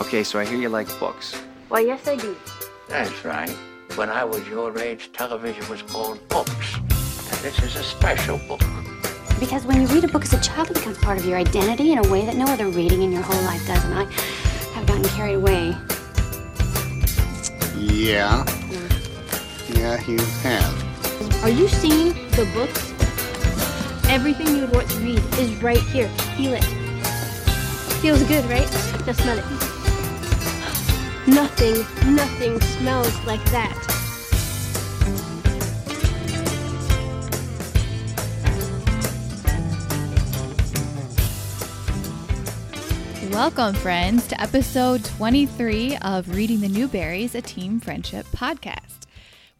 Okay, so I hear you like books. Why, yes, I do. That's right. When I was your age, television was called books. And this is a special book. Because when you read a book as a child, it becomes part of your identity in a way that no other reading in your whole life does. And I have gotten carried away. Yeah. Yeah, you have. Are you seeing the books? Everything you would want to read is right here. Feel it. Feels good, right? Now smell it. Nothing, nothing smells like that. Welcome, friends, to episode 23 of Reading the Newberries, a team friendship podcast.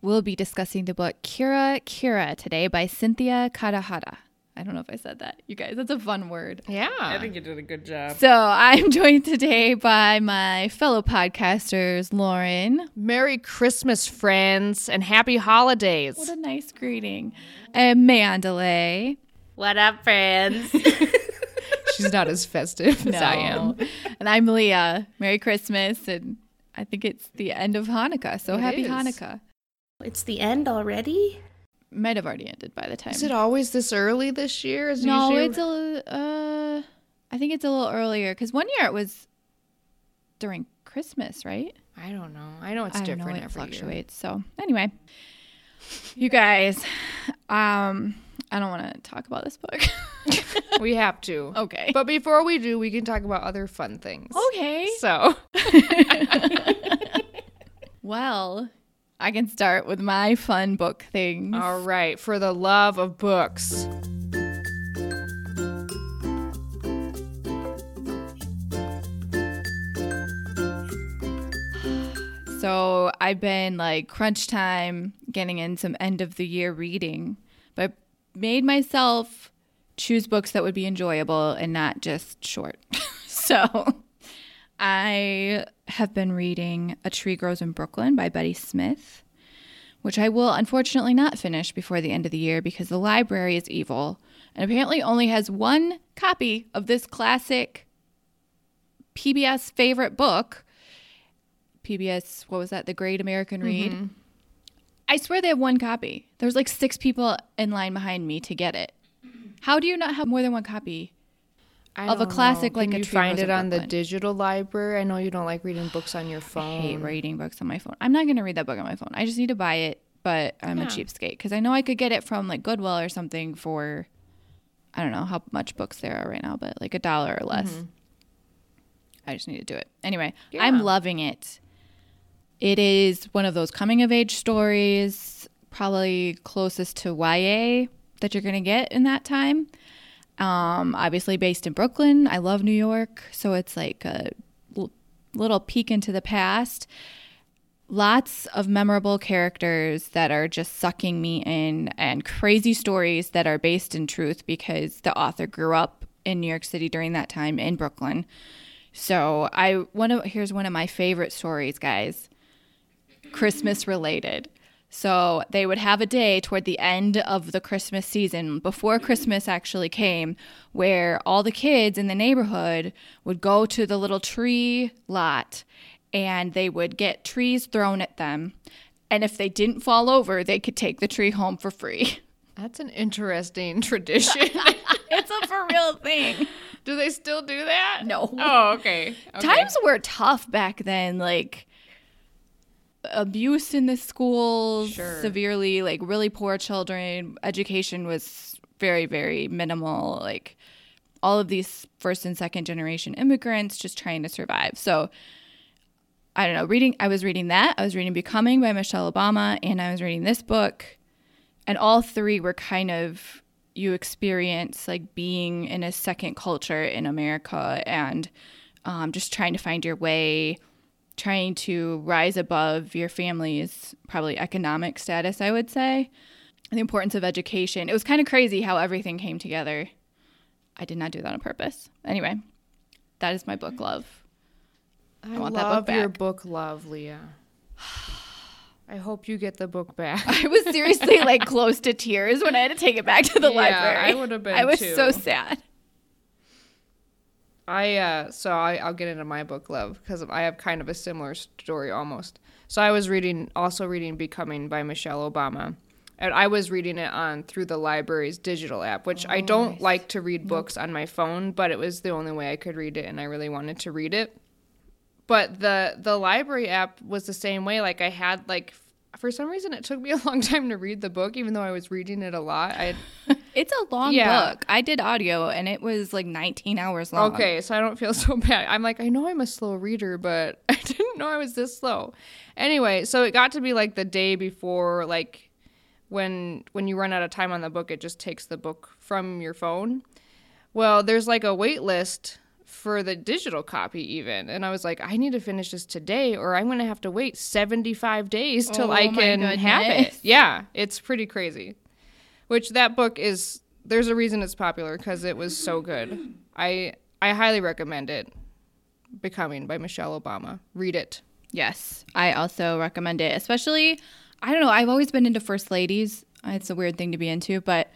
We'll be discussing the book Kira Kira today by Cynthia Kadohata. I don't know if I said that. You guys, that's a fun word. Yeah. I think you did a good job. So I'm joined today by my fellow podcasters, Lauren. Merry Christmas, friends, and happy holidays. What a nice greeting. And Mandalay. What up, friends? She's not as festive as I am. And I'm Leah. Merry Christmas. And I think it's the end of Hanukkah. So It happy is. Hanukkah. it's the end already? Might have already ended by the time. Is it always this early this year? Is No, it's a uh I think it's a little earlier cuz one year it was during Christmas, right? I don't know. I know it's I different know, it every year. fluctuates. So, anyway, you guys um I don't want to talk about this book. We have to. okay. But before we do, we can talk about other fun things. okay. So, Well, I can start with my fun book things. all right, for the love of books. So I've been like crunch time getting in some end of the year reading, but made myself choose books that would be enjoyable and not just short. so I have been reading A Tree Grows in Brooklyn by Betty Smith, which I will unfortunately not finish before the end of the year because the library is evil and apparently only has one copy of this classic PBS favorite book. PBS, what was that? The Great American Read. Mm-hmm. I swear they have one copy. There's like six people in line behind me to get it. How do you not have more than one copy? I Of a classic know. like Can A you find it on the digital library? I know you don't like reading books on your I phone. hate reading books on my phone. I'm not going to read that book on my phone. I just need to buy it, but I'm a cheapskate because I know I could get it from like Goodwill or something for, I don't know how much books there are right now, but like a dollar or less. Mm-hmm. I just need to do it. Anyway, I'm loving it. It is one of those coming of age stories, probably closest to YA that you're going to get in that time. Um, obviously based in Brooklyn. I love New York, so it's like a l- little peek into the past. Lots of memorable characters that are just sucking me in, and crazy stories that are based in truth because the author grew up in New York City during that time in Brooklyn. So I one of here's one of my favorite stories, guys. Christmas related. So they would have a day toward the end of the Christmas season, before Christmas actually came, where all the kids in the neighborhood would go to the little tree lot and they would get trees thrown at them. And if they didn't fall over, they could take the tree home for free. That's an interesting tradition. It's a for real thing. do they still do that? No. Oh, okay. okay. Times were tough back then, like abuse in the schools, Sure. severely, like really poor children. Education was very, very minimal. Like all of these first and second generation immigrants just trying to survive. So I don't know, reading I was reading that. I was reading Becoming by Michelle Obama and I was reading this book. And all three were kind of you experience like being in a second culture in America and um, just trying to find your way, trying to rise above your family's probably economic status, I would say. The importance of education. It was kind of crazy how everything came together. I did not do that on purpose. Anyway, that is my book love. I, want that book love your book, love, Leah. I hope you get the book back. I was seriously like close to tears when I had to take it back to the Yeah, library. I would have been I was too. so sad. I uh so I, I'll get into my book love because I have kind of a similar story almost. So I was reading also reading Becoming by Michelle Obama. And I was reading it on through the library's digital app, which I don't like to read books on my phone, but it was the only way I could read it and I really wanted to read it. But the the library app was the same way. Like I had like for some reason it took me a long time to read the book even though I was reading it a lot. I It's a long Yeah. book. I did audio and it was like 19 hours long. Okay, so I don't feel so bad. I'm like, I know I'm a slow reader, but I didn't know I was this slow. Anyway, so it got to be like the day before, like when when you run out of time on the book, it just takes the book from your phone. Well, there's like a wait list for the digital copy even. And i was like i need to finish this today or i'm going to have to wait 75 days till Oh i can have it. yeah it's pretty crazy. Which that book is there's a reason it's popular because it was so good. I i highly recommend it. Becoming by michelle obama. Read it. Yes, I also recommend it. Especially, I don't know, I've always been into first ladies. It's a weird thing to be into, but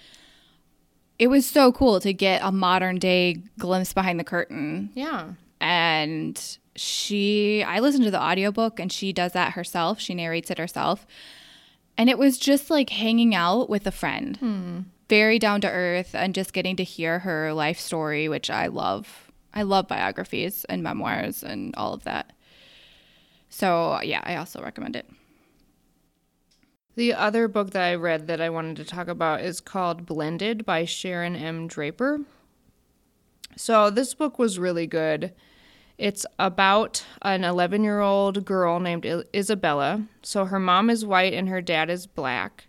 it was so cool to get a modern day glimpse behind the curtain. yeah And she, I listened to the audiobook and she does that herself. She narrates it herself. And it was just like hanging out with a friend. Hmm. Very down to earth and just getting to hear her life story, which I love. I love biographies and memoirs and all of that. So, yeah, I also recommend it. The other book that I read that I wanted to talk about is called Blended by Sharon M. Draper. So, this book was really good. It's about an 11 year old girl named Isabella. So, her mom is white and her dad is black.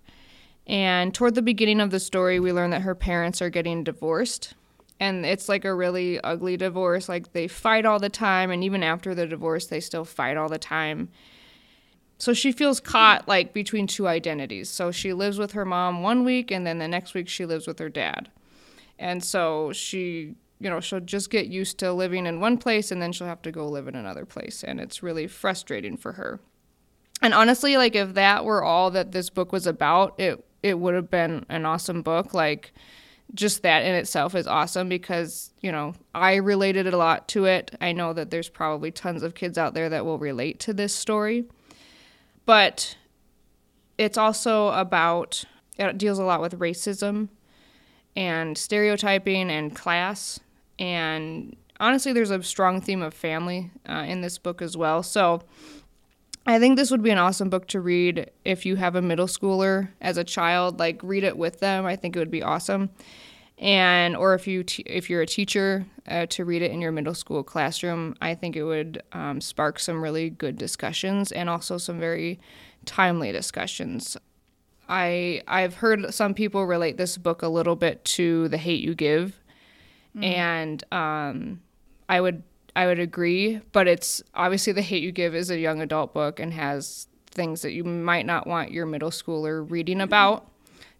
And toward the beginning of the story, we learn that her parents are getting divorced. And it's like a really ugly divorce. Like, they fight all the time. And even after the divorce, they still fight all the time. So she feels caught like between two identities. So she lives with her mom one week and then the next week she lives with her dad. And so she, you know, she'll just get used to living in one place and then she'll have to go live in another place and it's really frustrating for her. And honestly, like if that were all that this book was about, it it would have been an awesome book like just that in itself is awesome because, you know, I related a lot to it. I know that there's probably tons of kids out there that will relate to this story but it's also about it deals a lot with racism and stereotyping and class. And honestly there's a strong theme of family uh, in this book as well. So i think this would be an awesome book to read if you have a middle schooler as a child like read it with them. I think it would be awesome and or if you t- if you're a teacher uh, to read it in your middle school classroom i think it would um, spark some really good discussions and also some very timely discussions. I i've heard some people relate this book a little bit to the hate you give. And um, i would i would agree but it's obviously the hate you give is a young adult book and has things that you might not want your middle schooler reading about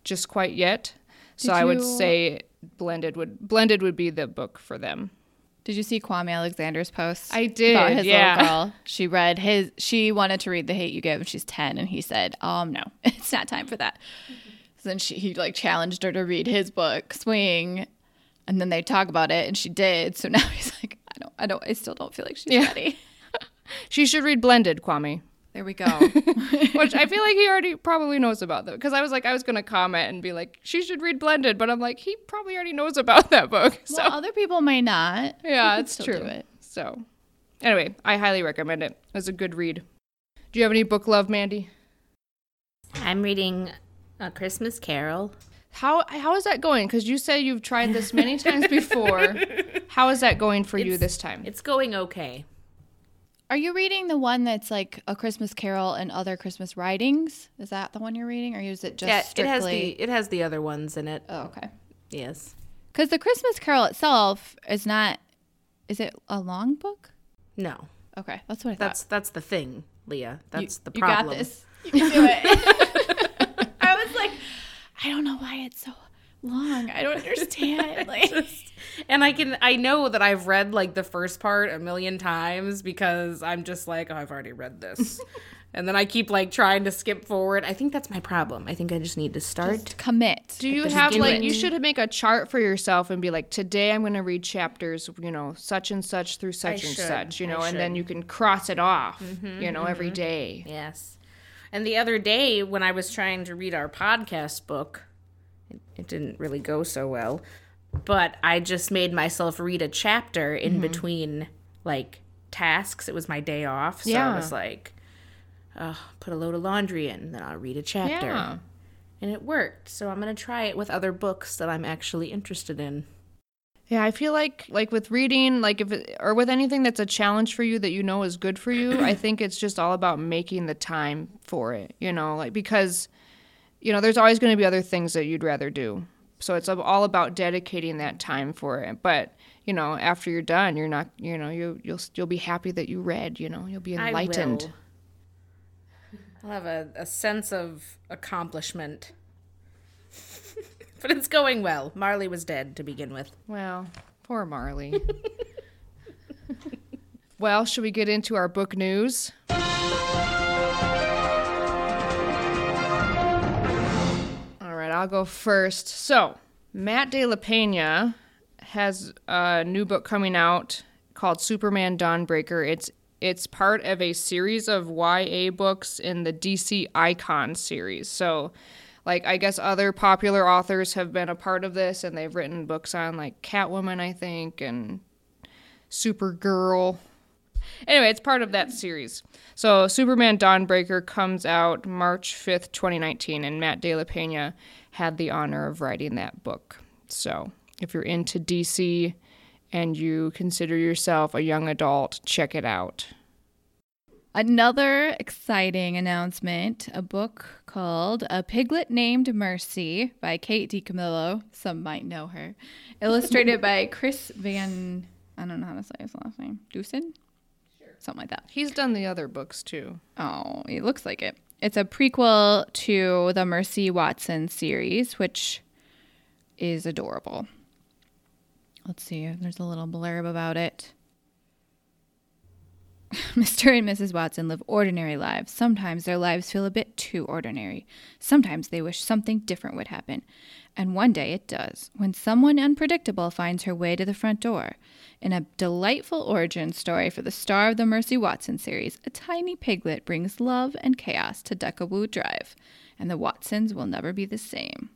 just quite yet so Did I would you- say blended would blended would be the book for them. Did you see Kwame Alexander's post? I did, About his yeah. little girl. She read his. She wanted to read The Hate You Give, and she's ten, and he said, "Um, no, it's not time for that." So then she he like challenged her to read his book, Swing, and then they talk about it, and she did. So now he's like, "I don't, I don't, I still don't feel like she's Yeah. ready." She should read Blended, Kwame, There we go. which I feel like he already probably knows about that because I was like I was gonna comment and be like she should read Blended, but I'm like he probably already knows about that book. So well, other people might not. yeah, could it's true. it. So anyway, I highly recommend it. It's a good read. Do you have any book love, Mandy? I'm reading A Christmas Carol. How how is that going? Because you said you've tried this many times before. How is that going for you this time? It's going okay. Are you reading the one that's like a Christmas Carol and other Christmas writings? Is that the one you're reading, or is it just yeah, strictly? it has the it has the other ones in it. Oh, okay. Yes. Because the Christmas Carol itself is not. Is it a long book? No. Okay, that's what I thought. That's that's the thing, Leah. You- That's the you problem. got this. You can do it. I was like, I don't know why it's so long. I don't understand. Like, And I can I know that I've read like the first part a million times because I'm just like, oh, I've already read this. and then I keep like trying to skip forward. I think that's my problem. I think I just need to start. Commit. Do you the have like beginning. you should make a chart for yourself and be like today I'm going to read chapters, you know, such and such through such and should. such, you I know, and then you can cross it off, mm-hmm, you know, every mm-hmm. day. Yes. And the other day when I was trying to read our podcast book, it, it didn't really go so well. But I just made myself read a chapter in mm-hmm. between like tasks. It was my day off, so Yeah. I was like, oh, put a load of laundry in, then I'll read a chapter. Yeah. And it worked. So I'm going to try it with other books that I'm actually interested in. Yeah, I feel like like with reading, like if it, or with anything that's a challenge for you that you know is good for you, I think it's just all about making the time for it, you know, like because you know, there's always going to be other things that you'd rather do. So it's all about dedicating that time for it. But, you know, after you're done, you're not, you know, you you'll you'll be happy that you read, you know, you'll be enlightened. I will. I'll have a, a sense of accomplishment. but it's going well. Marley was dead to begin with. Well, poor Marley. well, should we get into our book news? I'll go first. So, Matt De La Pena has a new book coming out called Superman Dawnbreaker. It's it's part of a series of YA books in the DC Icon series. So, like I guess other popular authors have been a part of this and they've written books on like Catwoman, I think, and Supergirl. Anyway, it's part of that series. So, Superman Dawnbreaker comes out March 5th, 2019, and Matt De La Pena had the honor of writing that book. So, if you're into DC and you consider yourself a young adult, check it out. Another exciting announcement a book called A Piglet Named Mercy by Kate DiCamillo. Some might know her. Illustrated by Chris Van, I don't know how to say his last name, Deucin? Something like that. He's done the other books too. Oh, it looks like it. It's a prequel to the Mercy Watson series, which is adorable. Let's see if there's a little blurb about it. Mr. and Mrs. Watson live ordinary lives. Sometimes their lives feel a bit too ordinary. Sometimes they wish something different would happen. And one day it does, when someone unpredictable finds her way to the front door. In a delightful origin story for the star of the Mercy Watson series, a tiny piglet brings love and chaos to Deckawoo Drive, and the Watsons will never be the same.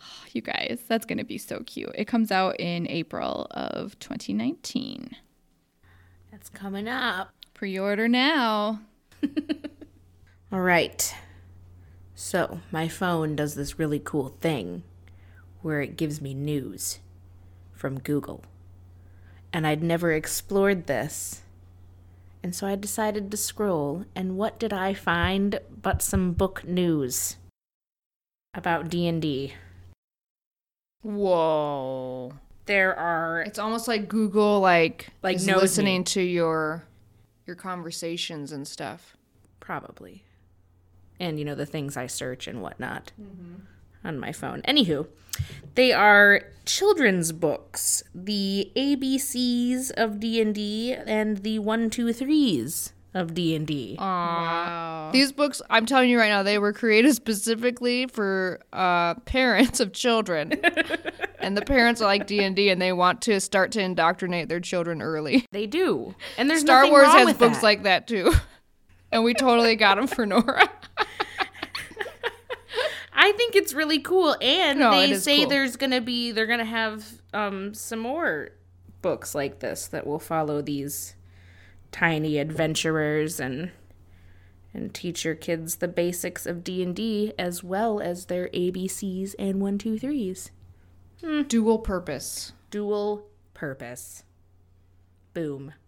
You guys, that's going to be so cute. It comes out in April of 2019. That's coming up. Pre order now. All right. So, my phone does this really cool thing where it gives me news from Google. And I'd never explored this. And so I decided to scroll, and what did I find but some book news about D&D? Whoa. There are It's almost like Google like Like is knows me. listening to your your conversations and stuff. Probably. And, you know, the things I search and whatnot on my phone. Anywho, they are children's books. The ABCs of D&D and the one, two, threes of D&D. Wow. These books, I'm telling you right now, they were created specifically for uh, parents of children, and the parents like D and D, and they want to start to indoctrinate their children early. They do. And there's Star nothing Wars wrong has with books that. like that too, and we totally got them for Nora. I think it's really cool. And No, they say cool. there's going to be, they're going to have um, some more books like this that will follow these tiny adventurers and and teach your kids the basics of D&D as well as their ABCs and 123s. Dual purpose. Dual purpose. Boom.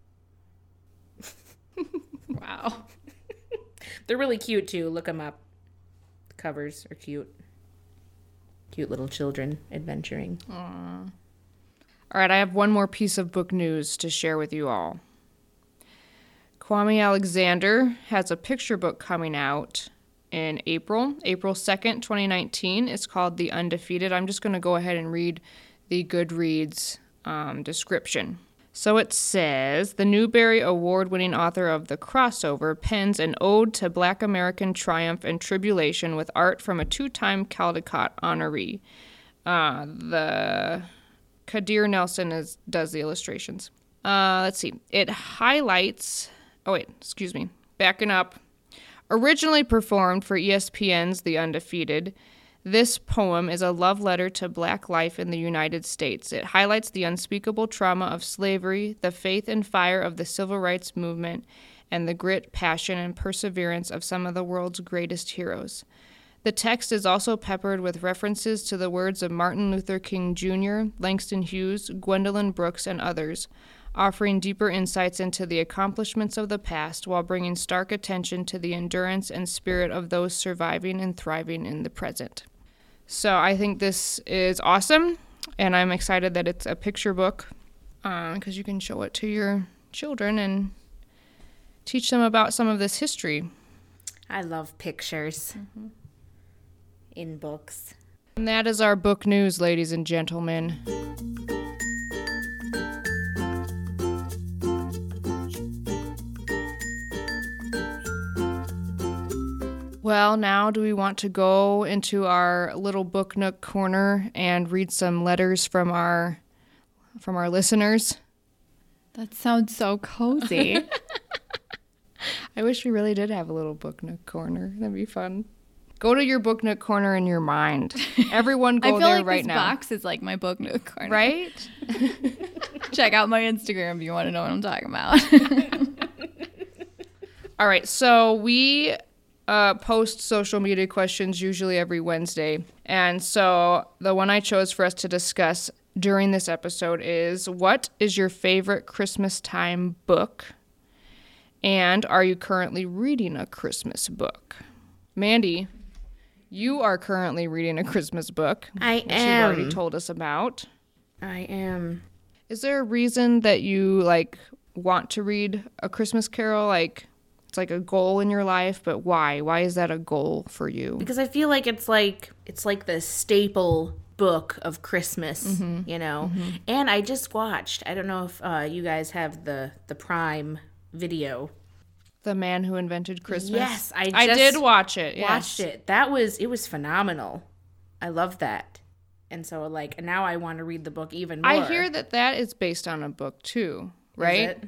Wow. They're really cute too. Look them up. The covers are cute. Cute little children adventuring. All right, I have one more piece of book news to share with you all. Kwame Alexander has a picture book coming out in April, April 2nd, 2019. It's called The Undefeated. I'm just going to go ahead and read the Goodreads um, description. So it says the Newbery Award winning author of The Crossover pens an ode to black American triumph and tribulation with art from a two time Caldecott honoree. Uh, the Kadir Nelson is, does the illustrations. Uh, let's see. It highlights. Oh, wait, excuse me. Backing up. Originally performed for ESPN's The Undefeated, this poem is a love letter to black life in the United States. It highlights the unspeakable trauma of slavery, the faith and fire of the civil rights movement, and the grit, passion, and perseverance of some of the world's greatest heroes. The text is also peppered with references to the words of Martin Luther King Jr., Langston Hughes, Gwendolyn Brooks, and others, offering deeper insights into the accomplishments of the past while bringing stark attention to the endurance and spirit of those surviving and thriving in the present. So I think this is awesome, and I'm excited that it's a picture book uh, because you can show it to your children and teach them about some of this history. I love pictures mm-hmm. in books. And that is our book news, ladies and gentlemen. Well, now do we want to go into our little book nook corner and read some letters from our from our listeners? That sounds so cozy. I wish we really did have a little book nook corner. That'd be fun. Go to your book nook corner in your mind. Everyone I go feel there like right this now. box is like my book nook corner. Right? Check out my Instagram if you want to know what I'm talking about. All right, so we uh, post social media questions usually every Wednesday. And so the one I chose for us to discuss during this episode is What is your favorite Christmas time book? And are you currently reading a Christmas book? Mandy, you are currently reading a Christmas book. I which You've already told us about. I am. Is there a reason that you like want to read a Christmas Carol? Like it's like a goal in your life, but why? Why is that a goal for you? because I feel like it's like it's like the staple book of Christmas, you know. And I just watched. I don't know if uh, you guys have the the Prime video. The man who invented Christmas. Yes, I I did watch it. Watched yes. it. That was it was phenomenal. I love that. And so like now I want to read the book even more. I hear that that is based on a book too, right?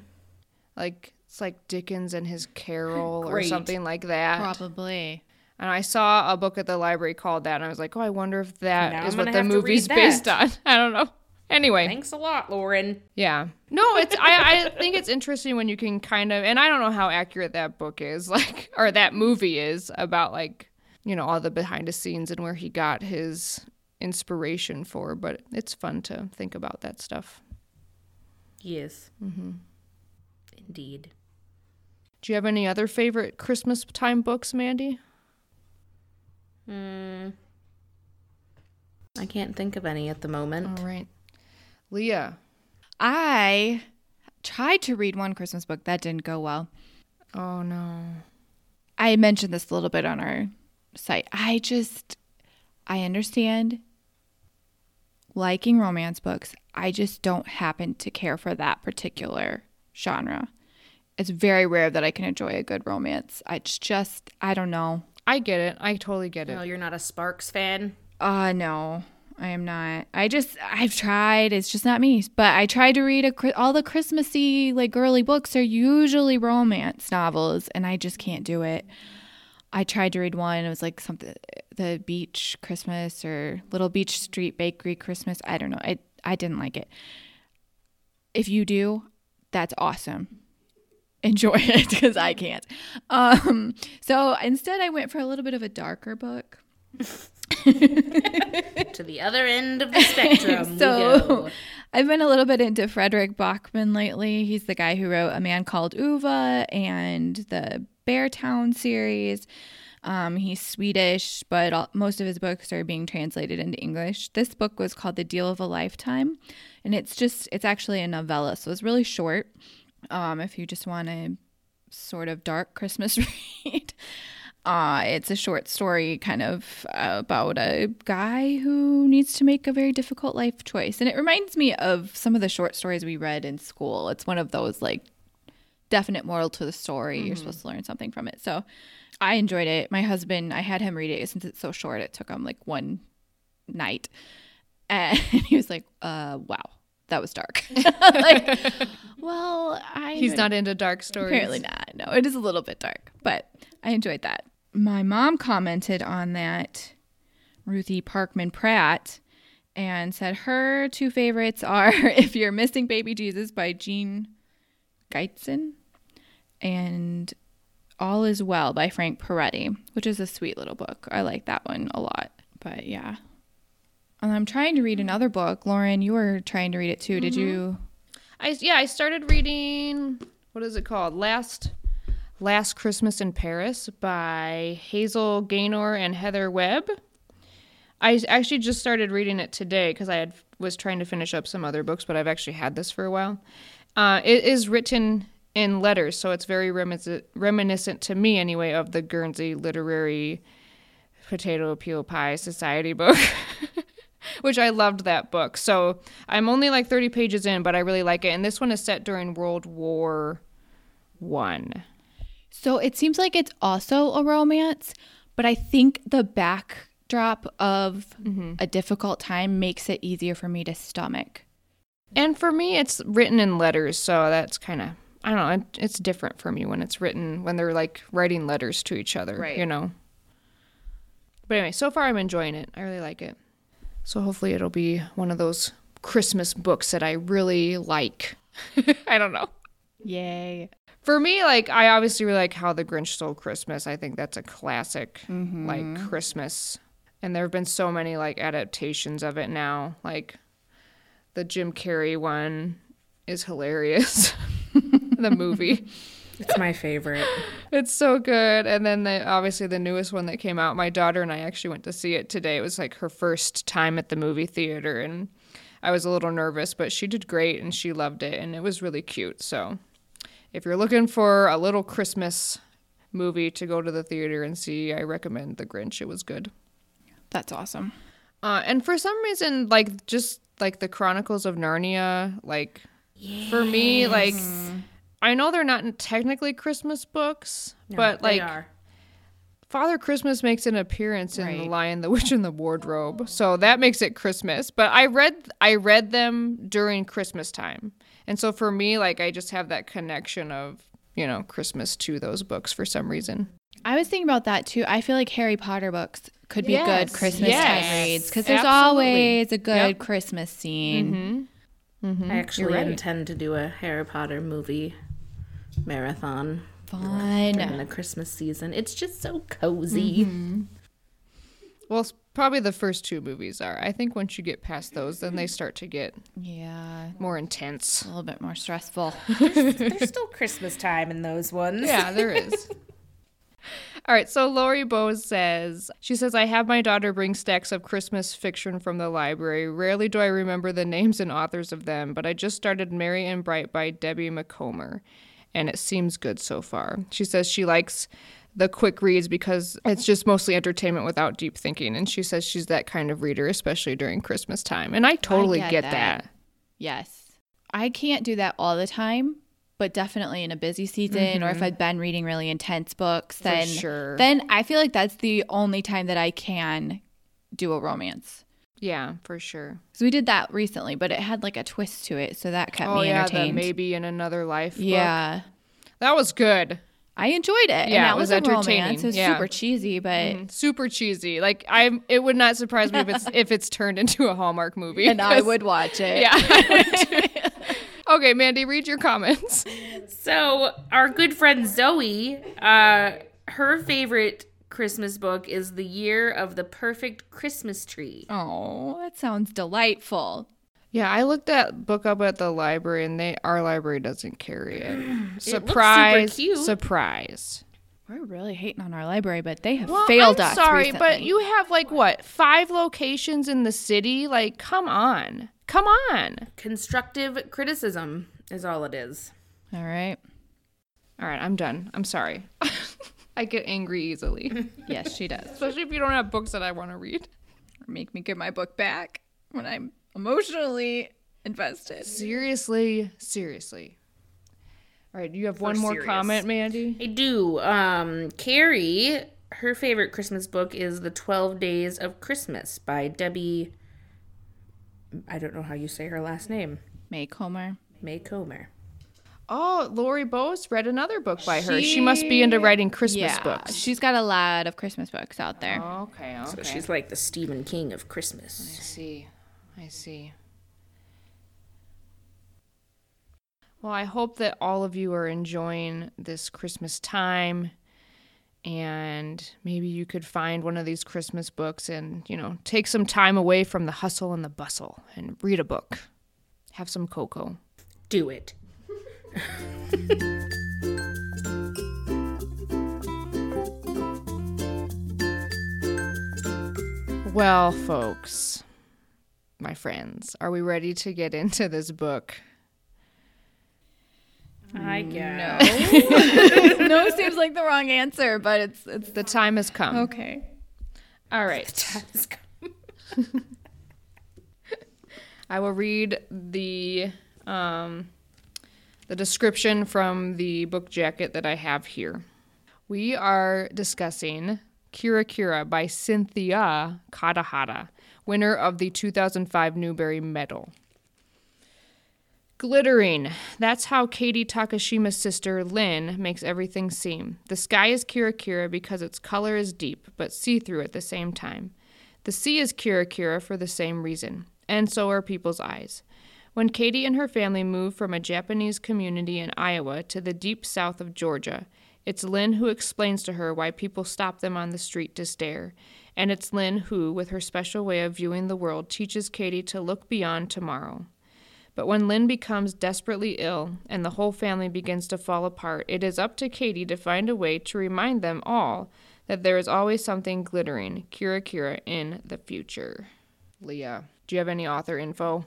Like it's like Dickens and his Carol or something like that. Probably. And I saw a book at the library called that, and I was like, oh, I wonder if that Now is what the movie's based on. I don't know. Anyway, Thanks a lot, Lauren. Yeah. No, it's I, I think it's interesting when you can kind of and I don't know how accurate that book is, like or that movie is about like, you know, all the behind the scenes and where he got his inspiration for, but it's fun to think about that stuff. Yes. Mm-hmm. Indeed. Do you have any other favorite Christmas time books, Mandy? Mm. I can't think of any at the moment. All right. Leah. I tried to read one Christmas book that didn't go well. Oh no. I mentioned this a little bit on our site. I just, I understand liking romance books. I just don't happen to care for that particular genre. It's very rare that I can enjoy a good romance. I it's just, I don't know. I get it. I totally get it. No, you're not a Sparks fan. Uh, no, I am not. I just, I've tried. It's just not me. But I tried to read a, all the Christmassy, like girly books are usually romance novels, and I just can't do it. I tried to read one. It was like something, the beach Christmas or Little Beach Street Bakery Christmas. I don't know. I, I didn't like it. If you do, that's awesome. Enjoy it because I can't. Um, so instead, I went for a little bit of a darker book. to the other end of the spectrum. so. I've been a little bit into Frederick Backman lately. He's the guy who wrote A Man Called Ove and the Beartown series. Um, he's Swedish, but all, most of his books are being translated into English. This book was called The Deal of a Lifetime, and it's just, it's actually a novella, so it's really short. Um, if you just want a sort of dark Christmas read. Uh, it's a short story kind of about a guy who needs to make a very difficult life choice. And it reminds me of some of the short stories we read in school. It's one of those like definite moral to the story. You're supposed to learn something from it. So I enjoyed it. My husband, I had him read it since it's so short. It took him like one night. And he was like, uh, wow, that was dark. like, well, I He's not into dark stories. Apparently not. No, it is a little bit dark, but I enjoyed that. My mom commented on that, Ruthie Parkman Pratt, and said her two favorites are If You're Missing Baby Jesus by Jean Gietzen and All Is Well by Frank Peretti, which is a sweet little book. I like that one a lot. But yeah. And I'm trying to read another book. Lauren, you were trying to read it too. Did you? I yeah, I started reading what is it called? Last Last Christmas in Paris by Hazel Gaynor and Heather Webb. I actually just started reading it today because I had was trying to finish up some other books, but I've actually had this for a while. Uh, it is written in letters, so it's very reminiscent, reminiscent to me anyway of the Guernsey Literary Potato Peel Pie Society book. which I loved that book. So I'm only like 30 pages in, but I really like it. And this one is set during World War One. So it seems like it's also a romance, but I think the backdrop of mm-hmm. a difficult time makes it easier for me to stomach. And for me, it's written in letters, so that's kind of I don't know. It's different for me when it's written when they're like writing letters to each other, Right. You know. But anyway, so far I'm enjoying it. I really like it. So hopefully it'll be one of those Christmas books that I really like. I don't know. Yay. For me, like I obviously really like How the Grinch Stole Christmas. I think that's a classic mm-hmm. like Christmas. And there have been so many like adaptations of it now. Like the Jim Carrey one is hilarious. the movie. It's my favorite. It's so good. And then the obviously the newest one that came out, my daughter and I actually went to see it today. It was like her first time at the movie theater and I was a little nervous, but she did great and she loved it and it was really cute. So if you're looking for a little Christmas movie to go to the theater and see, I recommend The Grinch. It was good. That's awesome. Uh, and for some reason, like just like the Chronicles of Narnia, like for me, like I know they're not technically Christmas books, but they like are. Father Christmas makes an appearance in The Lion, the Witch, and the Wardrobe, so that makes it Christmas. But I read I read them during Christmas time, and so for me, like I just have that connection of you know Christmas to those books for some reason. I was thinking about that too. I feel like Harry Potter books could be Yes, good Christmas yes, time reads because there's absolutely. always a good Yep. Christmas scene. Mm-hmm. Mm-hmm. I actually right. intend to do a Harry Potter movie marathon Fun. during the Christmas season. It's just so cozy. Mm-hmm. Well, probably the first two movies are. I think once you get past those, then they start to get Yeah, more intense. a little bit more stressful. There's still Christmas time in those ones. Yeah, there is. All right, so Lori Bose says, she says, I have my daughter bring stacks of Christmas fiction from the library. Rarely do I remember the names and authors of them, but I just started Merry and Bright by Debbie Macomber, and it seems good so far. She says she likes the quick reads because it's just mostly entertainment without deep thinking, and she says she's that kind of reader, especially during Christmas time. And I totally get get, that. that. Yes. I can't do that all the time, but definitely in a busy season or if mm-hmm. I've been reading really intense books, then sure. then I feel like that's the only time that I can do a romance. Yeah, for sure. So we did that recently, but it had like a twist to it, so that kept Oh, me yeah, the entertained. Maybe in Another Life. book. yeah. That was good. I enjoyed it. and Yeah, that it was was, entertaining. romance. It was Yeah. super cheesy, but super cheesy. Like I, it would not surprise me if it's if it's turned into a Hallmark movie. and I would watch it. Yeah. okay, Mandy, read your comments. So our good friend Zoe, uh, her favorite Christmas book is The Year of the Perfect Christmas Tree. Oh, that sounds delightful. Yeah, I looked that book up at the library, and they our library doesn't carry it. super Surprise! cute. Surprise! We're really hating on our library, but they have Well, failed I'm us. sorry, but you have like what five locations in the city? Like, come on, come on! Constructive criticism is all it is. All right. All right, I'm done. I'm sorry. I get angry easily, Yes, she does. especially if you don't have books that I want to read. Or make me give my book back when I'm emotionally invested. Seriously, seriously. All right, you have one more serious. comment, Mandy? I do. Um, Carrie, her favorite Christmas book is The 12 Days of Christmas by Debbie. I don't know how you say her last name. May Comer. May Comer. Oh, Lori Bose read another book by her. She must be into writing Christmas Yeah, books. she's got a lot of Christmas books out there. okay, okay. So she's like the Stephen King of Christmas. I see. I see. Well, I hope that all of you are enjoying this Christmas time and maybe you could find one of these Christmas books and, you know, take some time away from the hustle and the bustle and read a book. Have some cocoa. Do it. Well, folks, my friends, are we ready to get into this book? I guess. no seems like the wrong answer, but it's it's The time has come. okay. All right. The time has come. I will read the um, the description from the book jacket that I have here. We are discussing Kira Kira by Cynthia Kadohata, winner of the 2005 Newbery Medal. Glittering. That's how Katie Takashima's sister Lynn makes everything seem. The sky is Kira Kira because its color is deep, but see through at the same time. The sea is Kira Kira for the same reason, and so are people's eyes. When Katie and her family moved from a Japanese community in Iowa to the deep south of Georgia, it's Lynn who explains to her why people stop them on the street to stare. And it's Lynn who, with her special way of viewing the world, teaches Katie to look beyond tomorrow. But when Lynn becomes desperately ill and the whole family begins to fall apart, it is up to Katie to find a way to remind them all that there is always something glittering, Kira Kira, in the future. Leah, do you have any author info?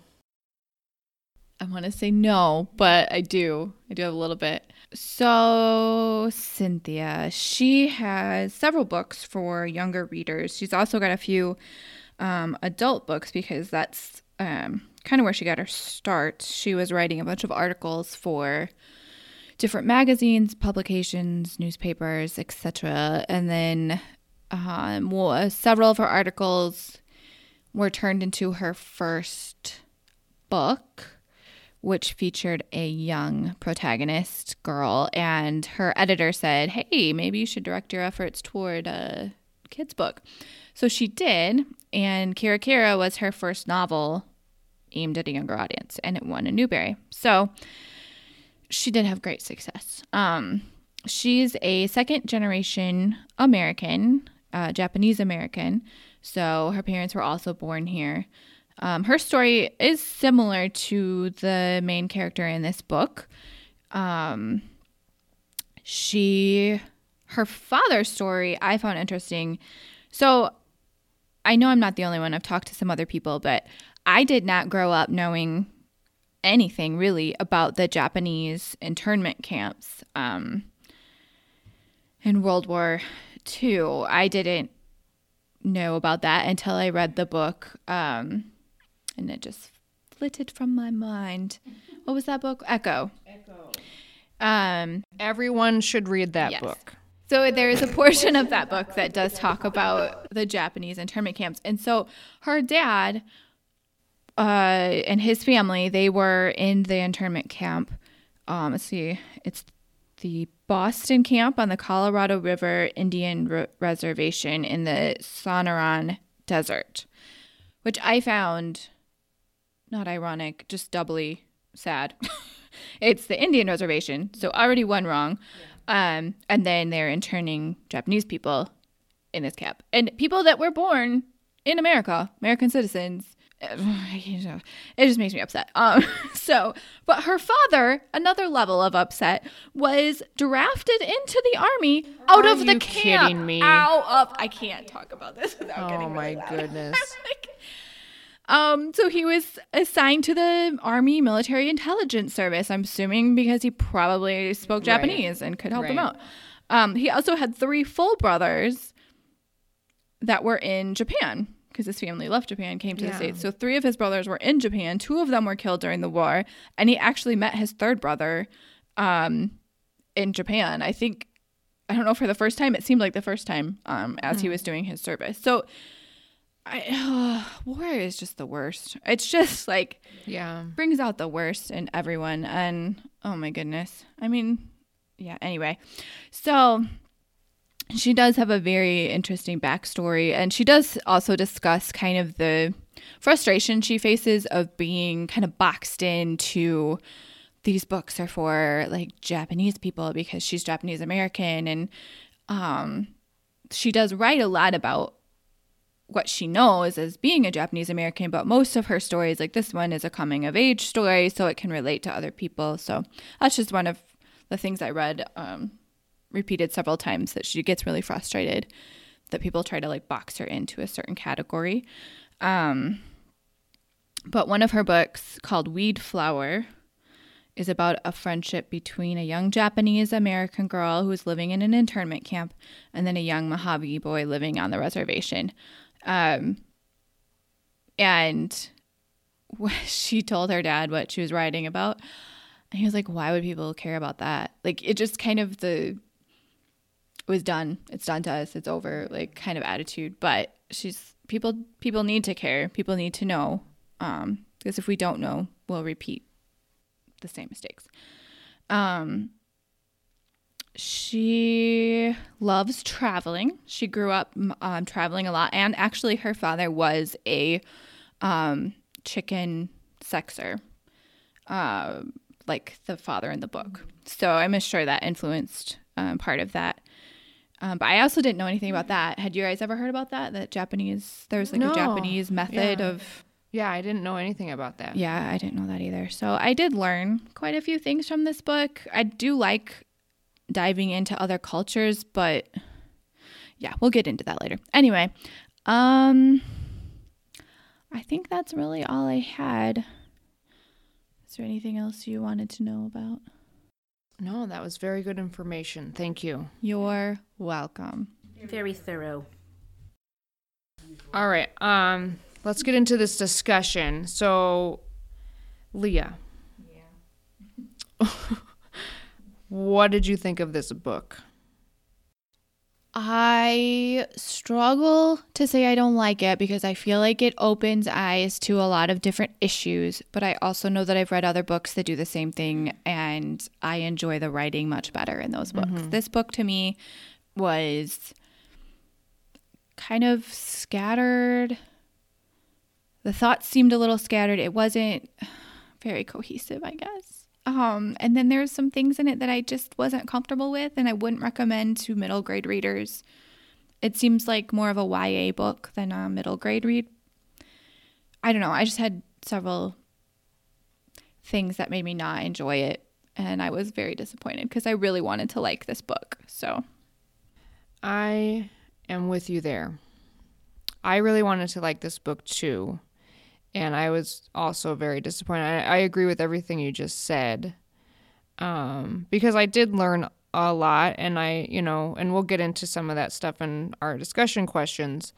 I want to say no, but I do. I do have a little bit. So, Cynthia, she has several books for younger readers. She's also got a few um, adult books because that's um, kind of where she got her start. She was writing a bunch of articles for different magazines, publications, newspapers, etc. And then um, well, several of her articles were turned into her first book which featured a young protagonist girl. And her editor said, Hey, maybe you should direct your efforts toward a kid's book. So she did. And Kira Kira was her first novel aimed at a younger audience, and it won a Newbery. So she did have great success. Um, she's a second generation American, uh, Japanese American. So her parents were also born here. Um, her story is similar to the main character in this book. Um, she, her father's story, I found interesting. So I know I'm not the only one. I've talked to some other people, but I did not grow up knowing anything really about the Japanese internment camps um, in World War II. I didn't know about that until I read the book. Um, and it just flitted from my mind. What was that book? Echo. Echo. Um, Everyone should read that Yes. book. so there is a portion of that book that does talk about the Japanese internment camps. And so her dad uh, and his family, they were in the internment camp. Um, let's see, it's the Poston camp on the Colorado River Indian Re- Reservation in the Sonoran Desert, which I found not ironic, just doubly sad. it's the Indian reservation, so already one wrong. Um, and then they're interning Japanese people in this camp. And people that were born in America, American citizens. It just makes me upset. Um, so, but her father, another level of upset, was drafted into the army out Are of the you camp. kidding me? Out of I can't talk about this without Oh getting my really goodness. Um, so he was assigned to the Army Military Intelligence Service, I'm assuming because he probably spoke Japanese and could help them Right. out. Um, he also had three full brothers that were in Japan because his family left Japan, came to the States. So three of his brothers were in Japan. Two of them were killed during the war. And he actually met his third brother um, in Japan. I think, I don't know, for the first time. It seemed like the first time um, as he was doing his service. So I, war is just the worst. It's just like, Yeah. brings out the worst in everyone and oh my goodness i mean yeah anyway so she does have a very interesting backstory and she does also discuss kind of the frustration she faces of being kind of boxed into these books are for like japanese people because she's japanese american and um she does write a lot about what she knows as being a Japanese American, but most of her stories, like this one, is a coming of age story, so it can relate to other people. So that's just one of the things I read um, repeated several times that she gets really frustrated that people try to like box her into a certain category. Um, but one of her books called Weedflower is about a friendship between a young Japanese American girl who is living in an internment camp and then a young Mojave boy living on the reservation. Um, and she told her dad what she was writing about. And he was like, why would people care about that? Like, it just kind of the, was done. It's done to us. It's over, like, kind of attitude. But she's, people, people need to care. People need to know. Um, because if we don't know, we'll repeat the same mistakes. Um, she loves traveling. She grew up um, traveling a lot, and actually, her father was a um, chicken sexer, uh, like the father in the book. So I'm sure that influenced um, part of that. Um, but I also didn't know anything about that. Had you guys ever heard about that? That Japanese, there was like No. a Japanese method Yeah. of Yeah, I didn't know anything about that. yeah, I didn't know that either. So I did learn quite a few things from this book. I do like diving into other cultures, but yeah, we'll get into that later. Anyway, um I think that's really all I had. Is there anything else you wanted to know about? No, that was very good information. Thank you. You're welcome. Very thorough. All right. Um, let's get into this discussion. So, Leah. Yeah. what did you think of this book? I struggle to say I don't like it because I feel like it opens eyes to a lot of different issues, but I also know that I've read other books that do the same thing and I enjoy the writing much better in those books. Mm-hmm. This book to me was kind of scattered. The thoughts seemed a little scattered. It wasn't very cohesive, I guess. Um, and then there's some things in it that I just wasn't comfortable with, and I wouldn't recommend to middle grade readers. It seems like more of a YA book than a middle grade read. I don't know. I just had several things that made me not enjoy it, and I was very disappointed because I really wanted to like this book. So, I am with you there. I really wanted to like this book too. And I was also very disappointed. I, I agree with everything you just said. Um, because I did learn a lot and I, you know, and we'll get into some of that stuff in our discussion questions.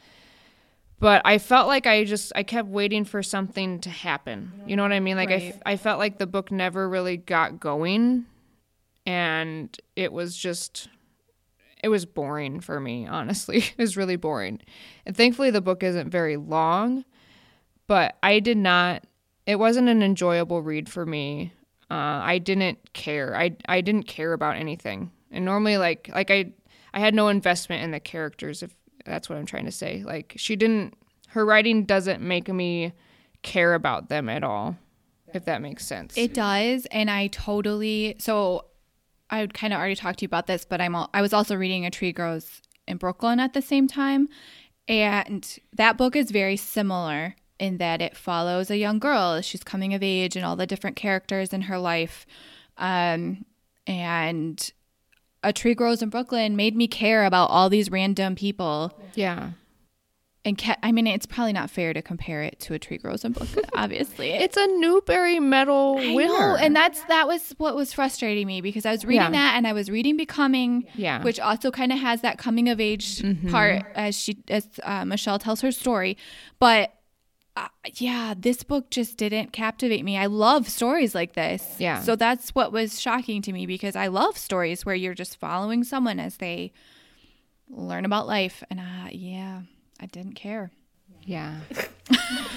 But I felt like I just I kept waiting for something to happen. You know what I mean? Like I, f- I felt like the book never really got going and it was just it was boring for me, honestly. it was really boring. And thankfully the book isn't very long, but I did not it wasn't an enjoyable read for me. Uh, I didn't care. I I didn't care about anything. And normally like like I I had no investment in the characters if that's what I'm trying to say. Like she didn't her writing doesn't make me care about them at all. If that makes sense. It does, and I totally. So, I kind of already talked to you about this, but I'm. al- I was also reading A Tree Grows in Brooklyn at the same time, and that book is very similar in that it follows a young girl as she's coming of age and all the different characters in her life, um, and A Tree Grows in Brooklyn made me care about all these random people yeah. and ca- I mean, it's probably not fair to compare it to a Tree Grows in Brooklyn, Obviously, It's a Newbery Medal I winner. know, and that's that was what was frustrating me because I was reading Yeah. that and I was reading Becoming, Yeah. Mm-hmm. which also kind of has that coming of age part as she as uh, Michelle tells her story, but. Uh, yeah, this book just didn't captivate me. I love stories like this. Yeah. So that's what was shocking to me because I love stories where you're just following someone as they learn about life. And uh, yeah, I didn't care. Yeah.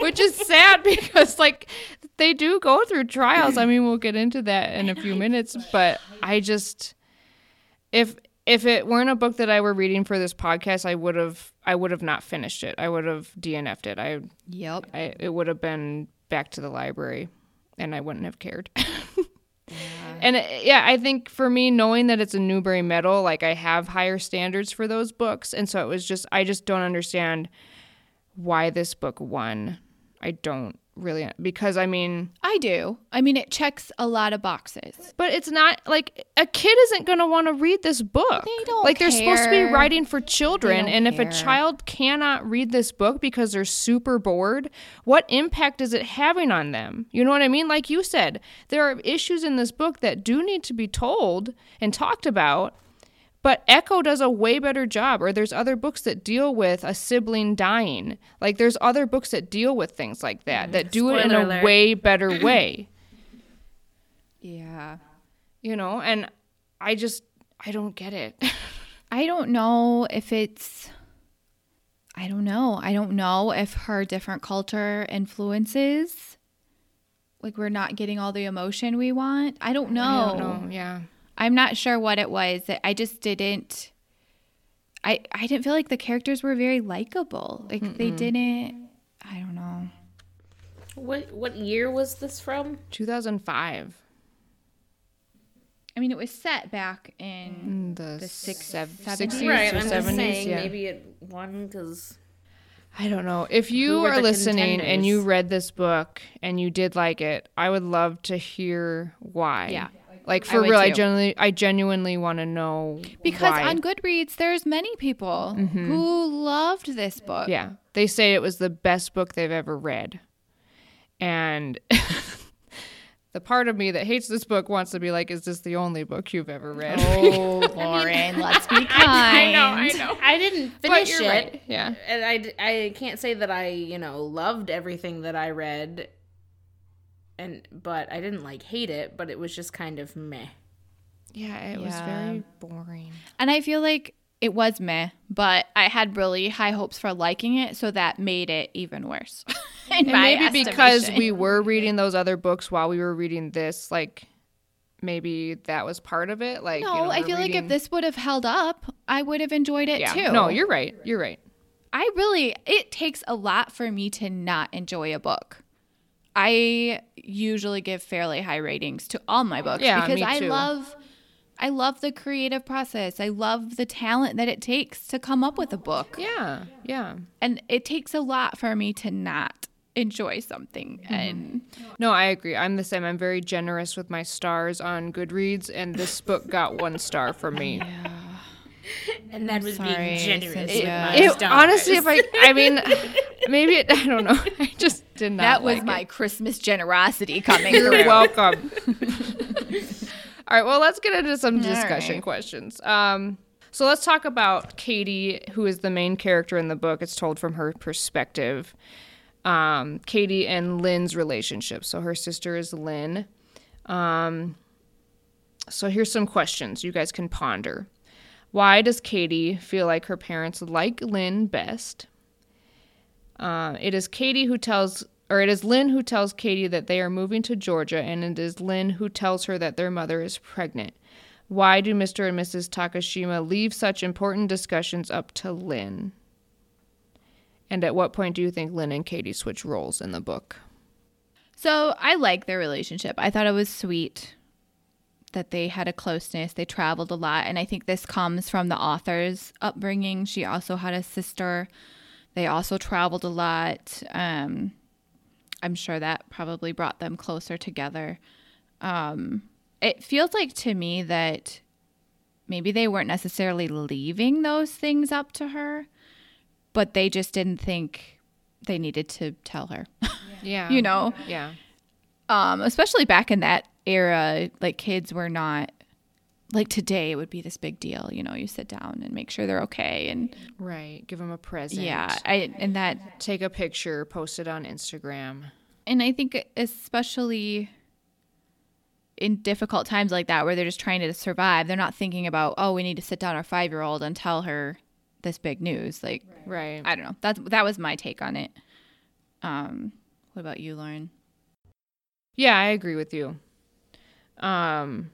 Which is sad because like they do go through trials. I mean, we'll get into that in a few minutes, but I just if if it weren't a book that I were reading for this podcast, I would have I would have not finished it. I would have DNF'd it. I Yep. I it would have been back to the library and I wouldn't have cared. And it- yeah, I think for me, knowing that it's a Newbery medal, like I have higher standards for those books. And so it was just, I just don't understand why this book won. I don't really, because I mean, I do. I mean, it checks a lot of boxes. but it's not like a kid isn't going to want to read this book. They don't like they're supposed to be writing for children, and if a child cannot read this book because they're super bored, what impact is it having on them? You know what I mean? Like you said, there are issues in this book that do need to be told and talked about. But Echo does a way better job, or there's other books that deal with a sibling dying. Like there's other books that deal with things like that, that do it in a alert. way better way. Yeah. you know and i just i don't get it I don't know if it's. I don't know. I don't know if her different culture influences. Like we're not getting all the emotion we want. I don't know. I don't know yeah I'm not sure what it was. that I just didn't. I I didn't feel like the characters were very likable. Like they didn't. I don't know. What what year was this from? 2005 I mean, it was set back in. the, The six- sev- 60s Right, or I'm 70s just saying yeah. maybe it won because i don't know if you are the listening and you read this book and you did like it i would love to hear why Yeah. Like for would real i genuinely i genuinely want to know Because why. on Goodreads, there's many people mm-hmm. who loved this book. yeah they say it was the best book they've ever read and the part of me that hates this book wants to be like is this the only book you've ever read Oh, Lauren, let's be kind. I know, I know. I didn't But finish you're it. right. Yeah. And I, d- I can't say that I, you know, loved everything that I read. And but I didn't like hate it, but it was just kind of meh. Yeah, it was very boring. And I feel like it was meh, but I had really high hopes for liking it, so that made it even worse. in And my maybe because we were reading those other books while we were reading this, like maybe that was part of it. Like, no, you know, I we're feel like if this would have held up, I would have enjoyed it yeah. too. No, you're right. You're right. I really, it takes a lot for me to not enjoy a book. I usually give fairly high ratings to all my books Yeah, because I love I love the creative process. I love the talent that it takes to come up with a book. Yeah. Yeah. And it takes a lot for me to not enjoy something. Mm-hmm. And No, I agree. I'm the same. I'm very generous with my stars on Goodreads, and this book got one star from me. And that was sorry, being generous. Cynthia. with my It, honestly, if I, I mean, maybe it, I don't know. I just did not. that was like my it. Christmas generosity coming You're through. welcome. All right, well, let's get into some discussion right. questions. Um, so let's talk about Katie, who is the main character in the book. It's told from her perspective. Um, Katie and Lynn's relationship. So her sister is Lynn. Um, so here's some questions you guys can ponder. Why does Katie feel like her parents like Lynn best? Uh, it is Katie who tells, or it is Lynn who tells Katie that they are moving to Georgia, and it is Lynn who tells her that their mother is pregnant. Why do Mr. and Mrs. Takashima leave such important discussions up to Lynn? And at what point do you think Lynn and Katie switch roles in the book? So I like their relationship. I thought it was sweet that they had a closeness. They traveled a lot. And I think this comes from the author's upbringing. She also had a sister. They also traveled a lot. Um, I'm sure that probably brought them closer together. Um, it feels like to me that maybe they weren't necessarily leaving those things up to her, but they just didn't think they needed to tell her. Yeah. you know, Yeah. um, especially back in that era, like kids were not like today. It would be this big deal. You know, you sit down and make sure they're okay, and Right. Give them a present. yeah, I and that Take a picture, post it on Instagram. and I think especially in difficult times like that where they're just trying to survive, they're not thinking about, oh, we need to sit down our five year old and tell her this big news. Like, Right. I don't know. That's that was my take on it. Um, what about you, Lauren? Yeah, I agree with you. Um,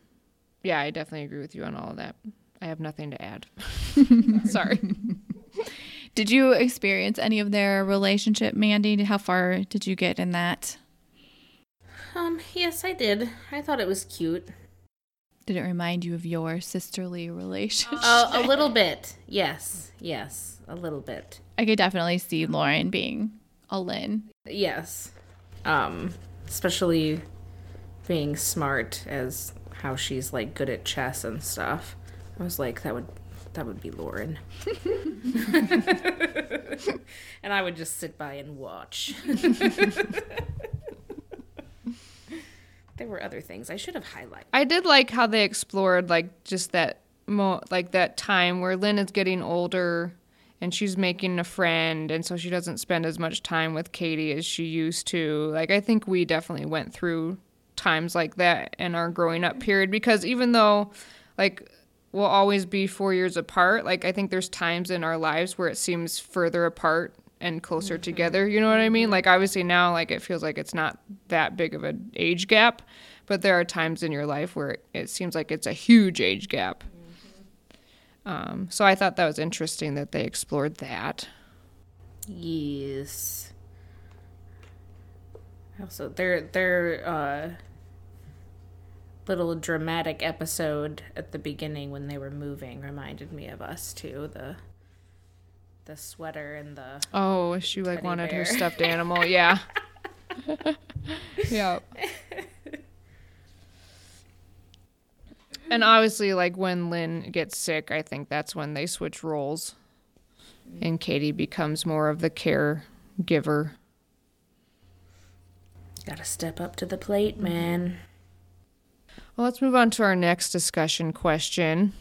yeah, I definitely agree with you on all of that. I have nothing to add. Sorry. Did you experience any of their relationship, Mandy? How far did you get in that? Um, yes, I did. I thought it was cute. Did it remind you of your sisterly relationship? Uh, a little bit. Yes. Yes. A little bit. I could definitely see Lauren being a Lynn. Yes. Um, especially being smart as how she's like good at chess and stuff. I was like, that would that would be Lauren. and I would just sit by and watch. there were other things I should have highlighted. I did like how they explored like just that mo like that time where Lynn is getting older and she's making a friend and so she doesn't spend as much time with Katie as she used to. Like I think we definitely went through times like that in our growing up period because even though like we'll always be 4 years apart, like I think there's times in our lives where it seems further apart and closer together, you know what I mean? Like obviously now like it feels like it's not that big of an age gap, but there are times in your life where it, it seems like it's a huge age gap. Um, so I thought that was interesting that they explored that. Yes. Also, their their uh, little dramatic episode at the beginning when they were moving reminded me of us too. The the sweater and the Oh, she like wanted her stuffed animal. Yeah. yeah. And obviously, like when Lynn gets sick, I think that's when they switch roles, and Katie becomes more of the caregiver. Gotta step up to the plate, man. Well, let's move on to our next discussion question.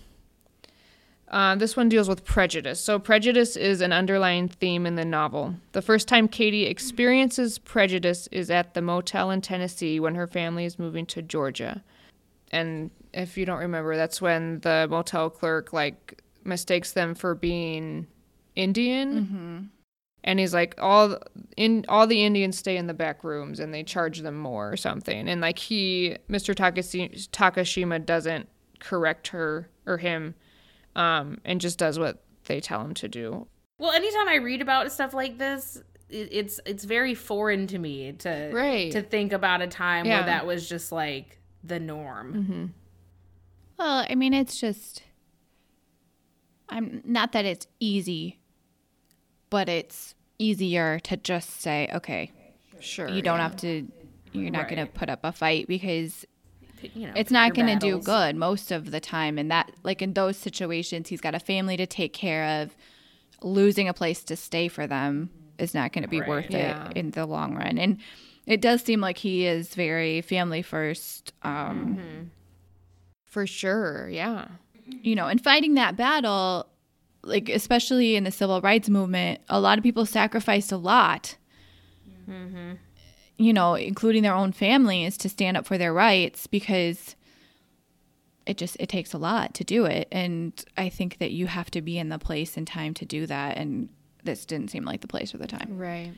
Uh, this one deals with prejudice. So, prejudice is an underlying theme in the novel. The first time Katie experiences prejudice is at the motel in Tennessee when her family is moving to Georgia. And if you don't remember, that's when the motel clerk like mistakes them for being Indian. And he's like, all in all the Indians stay in the back rooms, and they charge them more or something. And like he, Mr. Takashi, Takashima, doesn't correct her or him, um, and just does what they tell him to do. Well, anytime I read about stuff like this, it's it's very foreign to me to Right. to think about a time Yeah. where that was just like the norm. Well, I mean, it's just I'm not that it's easy, but it's easier to just say, okay, Sure, you don't have to you're not going to put up a fight because You know, it's not going to do good most of the time. And that like in those situations he's got a family to take care of. Losing a place to stay for them is not going to be worth Yeah. it in the long run. And it does seem like he is very family first um for sure. Yeah, you know, and fighting that battle, like especially in the civil rights movement, a lot of people sacrificed a lot. Mm-hmm. You know, including their own families to stand up for their rights because it just it takes a lot to do it, and I think that you have to be in the place and time to do that, and this didn't seem like the place or the time. right.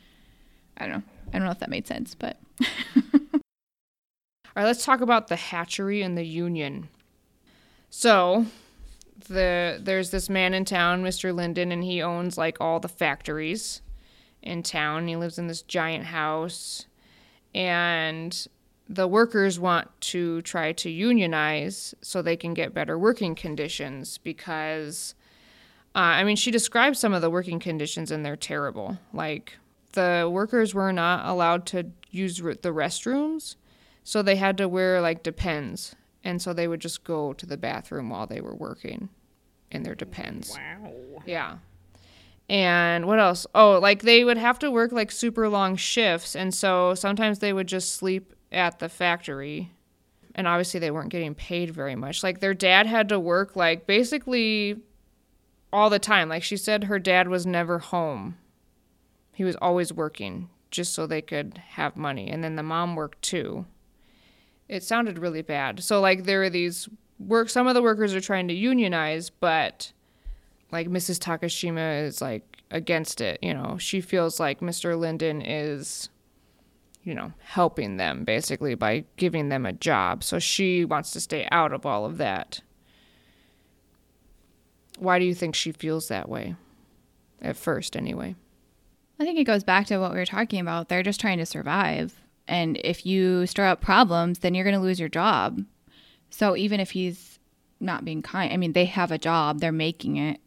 I don't know. I don't know if that made sense, but All right, let's talk about the hatchery and the union. So, the there's this man in town, Mr. Linden, and he owns like all the factories in town. He lives in this giant house, and the workers want to try to unionize so they can get better working conditions because uh, I mean, she describes some of the working conditions and they're terrible. Like the workers were not allowed to use the restrooms, so they had to wear like depends, and so they would just go to the bathroom while they were working in their depends. Wow. Yeah. And what else? Oh, like they would have to work like super long shifts. And so sometimes they would just sleep at the factory. And obviously they weren't getting paid very much. Like their dad had to work like basically all the time. Like she said, her dad was never home. He was always working just so they could have money. And then the mom worked too. It sounded really bad. So like there are these work some of the workers are trying to unionize, but like Mrs. Takashima is like against it, you know. She feels like Mr. Linden is you know, helping them basically by giving them a job. So she wants to stay out of all of that. Why do you think she feels that way? At first, anyway. I think it goes back to what we were talking about. They're just trying to survive. And if you stir up problems, then you're going to lose your job. So even if he's not being kind, I mean, they have a job, they're making it.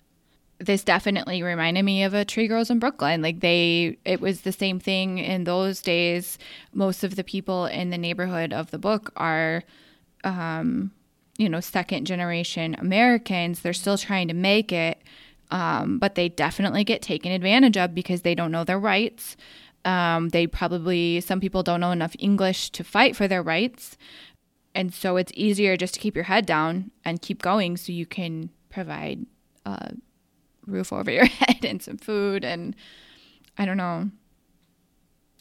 This definitely reminded me of a Tree Grows in Brooklyn. Like they, it was the same thing in those days. Most of the people in the neighborhood of the book are, um, you know, second generation Americans. They're still trying to make it, um, but they definitely get taken advantage of because they don't know their rights. Um, they probably, some people don't know enough English to fight for their rights. And so it's easier just to keep your head down and keep going so you can provide a roof over your head and some food. And I don't know.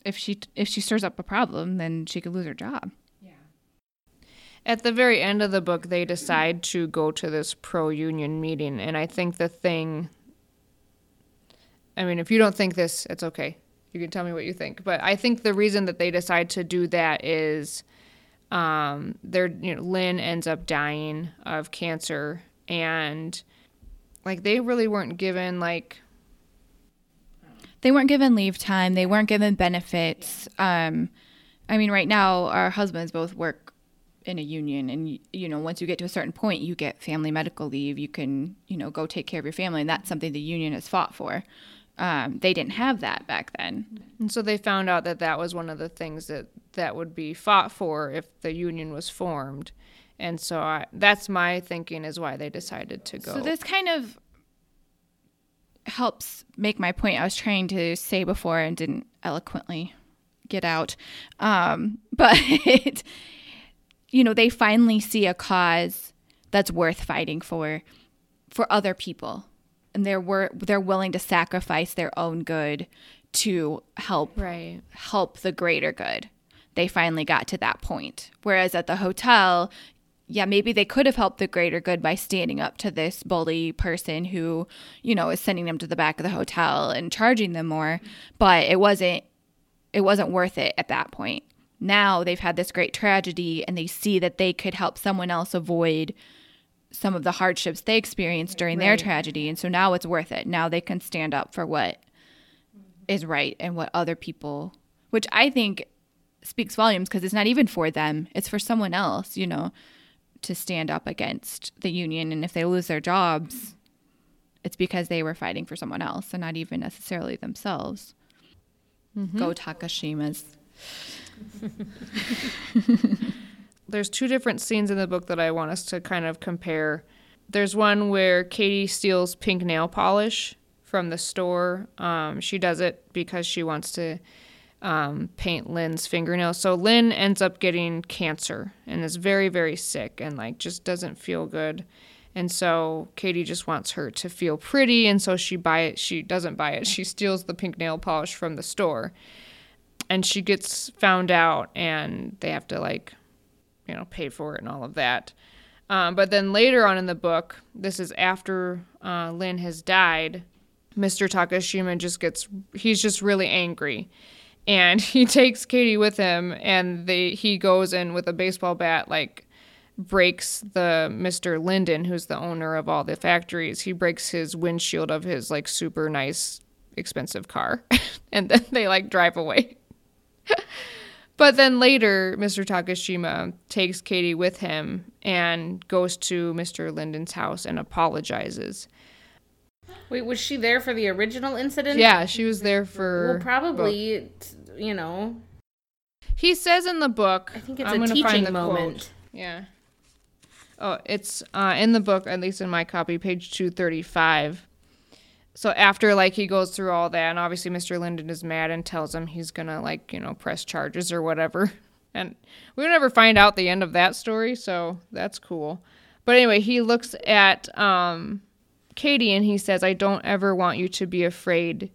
If she if she stirs up a problem, then she could lose her job. Yeah. At the very end of the book, they decide to go to this pro union meeting. And I think the thing, I mean, if you don't think this, it's okay. You can tell me what you think. But I think the reason that they decide to do that is um, they're, you know, Lynn ends up dying of cancer. And like they really weren't given like They weren't given leave time. They weren't given benefits. Um, I mean, right now, our husbands both work in a union, and you know, once you get to a certain point, you get family medical leave. You can, you know, go take care of your family, and that's something the union has fought for. Um, they didn't have that back then. And so they found out that that was one of the things that that would be fought for if the union was formed. And so I, that's my thinking is why they decided to go. So this kind of helps make my point I was trying to say before and didn't eloquently get out. Um, but you know, they finally see a cause that's worth fighting for for other people. And they're wor- they're willing to sacrifice their own good to help right. help the greater good. They finally got to that point. Whereas at the hotel, yeah, maybe they could have helped the greater good by standing up to this bully person who, you know, is sending them to the back of the hotel and charging them more, but it wasn't it wasn't worth it at that point. Now they've had this great tragedy and they see that they could help someone else avoid some of the hardships they experienced during their tragedy and so now it's worth it. Now they can stand up for what is right and what other people which I think speaks volumes because it's not even for them, it's for someone else, you know, to stand up against the union and if they lose their jobs it's because they were fighting for someone else and not even necessarily themselves. Mm-hmm. Go Takashimas. There's two different scenes in the book that I want us to kind of compare. There's one where Katie steals pink nail polish from the store. Um, she does it because she wants to um, paint Lynn's fingernails. So Lynn ends up getting cancer and is very, very sick and like just doesn't feel good. And so Katie just wants her to feel pretty, and so she buy it. She doesn't buy it. She steals the pink nail polish from the store, and she gets found out, and they have to like, you know, pay for it and all of that. Um, but then later on in the book, this is after uh, Lynn has died. Mr. Takashima just gets he's just really angry, and he takes Katie with him, and they he goes in with a baseball bat like breaks the Mr. Linden, who's the owner of all the factories. He breaks his windshield of his like super nice expensive car, and then they like drive away. but then later, Mr. Takashima takes Katie with him and goes to Mr. Linden's house and apologizes. Wait, was she there for the original incident? Yeah, she was there for Well, probably, you know, He says in the book. I think it's I'm a teaching the quote. moment. Yeah. Oh, it's uh, in the book, at least in my copy, page 235. So after like he goes through all that and obviously Mr. Linden is mad and tells him he's to like, you know, press charges or whatever. And we never find out the end of that story, so that's cool. But anyway, he looks at um Katie and he says, "I don't ever want you to be afraid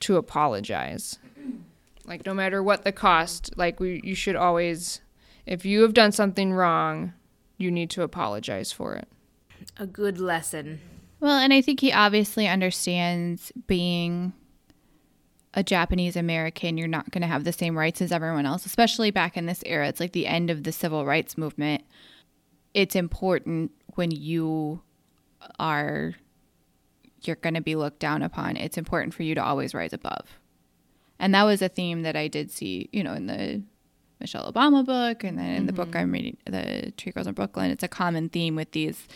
to apologize." Like no matter what the cost, like we you should always if you have done something wrong, you need to apologize for it. A good lesson. Well, and I think he obviously understands being a Japanese American, you're not going to have the same rights as everyone else, especially back in this era. It's like the end of the civil rights movement. It's important when you are you're going to be looked down upon. It's important for you to always rise above. And that was a theme that I did see, you know, in the Michelle Obama book and then in the book mm-hmm. I'm reading, The Tree Grows in Brooklyn. It's a common theme with these,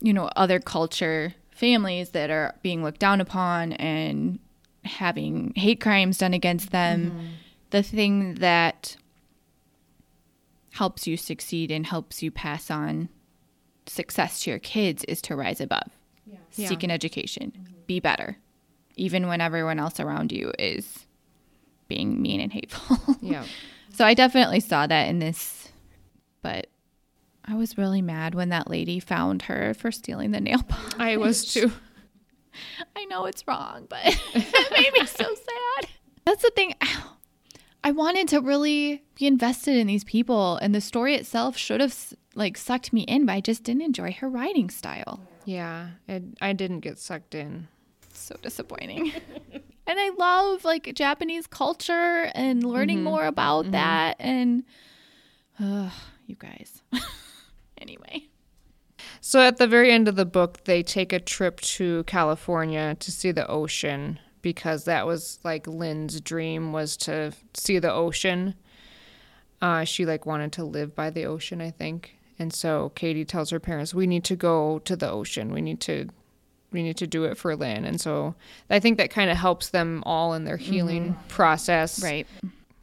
you know, other culture families that are being looked down upon and having hate crimes done against them. Mm-hmm. The thing that helps you succeed and helps you pass on success to your kids is to rise above. Seek an education. Mm-hmm. Be better. Even when everyone else around you is being mean and hateful. Yeah. So I definitely saw that in this, but I was really mad when that lady found her for stealing the nail polish. I was too. I know it's wrong, but it made me so sad. That's the thing. I wanted to really be invested in these people, and the story itself should have like sucked me in, but I just didn't enjoy her writing style. Yeah, it, I didn't get sucked in. So disappointing. and I love like Japanese culture and learning more about that. And uh, you guys. Anyway. So at the very end of the book, they take a trip to California to see the ocean because that was like Lynn's dream was to see the ocean. Uh, she like wanted to live by the ocean, I think. And so Katie tells her parents, "We need to go to the ocean. We need to, we need to do it for Lynn." And so I think that kind of helps them all in their healing process, Right.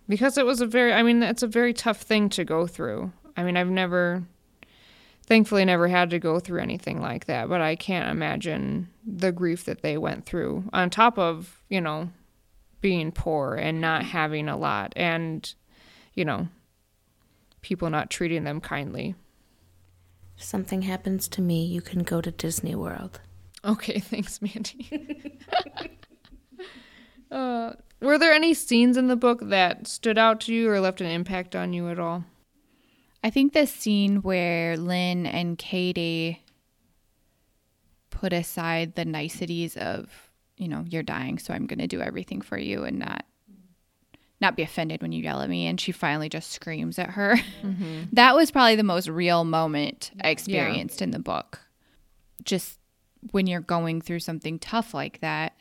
because it was a very i mean it's a very tough thing to go through i mean i've never thankfully never had to go through anything like that but i can't imagine the grief that they went through on top of you know being poor and not having a lot and you know people not treating them kindly. If something happens to me, you can go to Disney World. okay thanks mandy. Uh, were there any scenes in the book that stood out to you or left an impact on you at all I think the scene where Lynn and Katie put aside the niceties of, you know, you're dying, so I'm going to do everything for you and not not be offended when you yell at me and she finally just screams at her. Mm-hmm. that was probably the most real moment I experienced in the book. Just when you're going through something tough like that.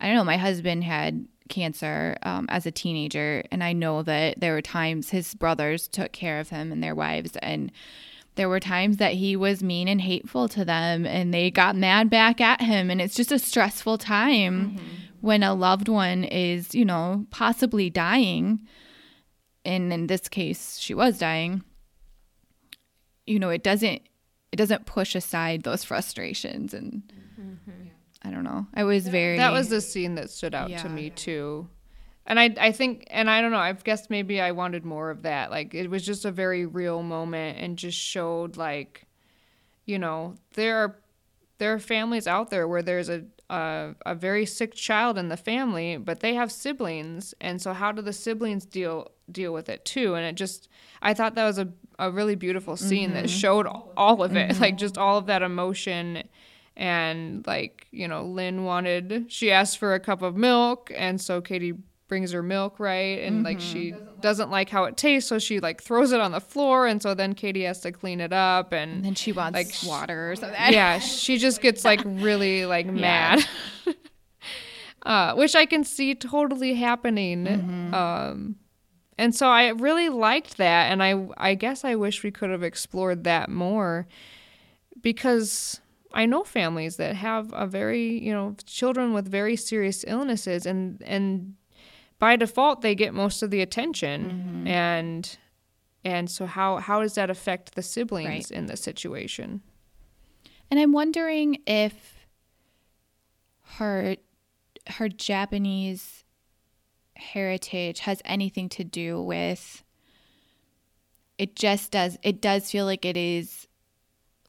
I don't know, my husband had cancer um, as a teenager, and I know that there were times his brothers took care of him and their wives, and there were times that he was mean and hateful to them, and they got mad back at him, and it's just a stressful time when a loved one is, you know, possibly dying, and in this case, she was dying. You know, it doesn't it doesn't push aside those frustrations and. I don't know. I was very That was the scene that stood out Yeah. to me too. And I I think and I don't know, I guess maybe I wanted more of that. Like it was just a very real moment and just showed like you know, there are there are families out there where there's a a, a very sick child in the family, but they have siblings, and so how do the siblings deal deal with it too? And it just, I thought that was a a really beautiful scene that mm-hmm. showed all of it, mm-hmm. like just all of that emotion, and like you know, Lynn wanted, she asked for a cup of milk, and so Katie brings her milk right and like she doesn't like how it tastes so she like throws it on the floor and so then katie has to clean it up and and then she wants like, water or something. yeah, she just gets like really like mad. uh, which I can see totally happening. Um, and so I really liked that, and I I guess I wish we could have explored that more because I know families that have a very you know children with very serious illnesses, and and by default they get most of the attention, mm-hmm. and and so how how does that affect the siblings Right. in the situation? And I'm wondering if her her Japanese heritage has anything to do with it just does it does feel like it is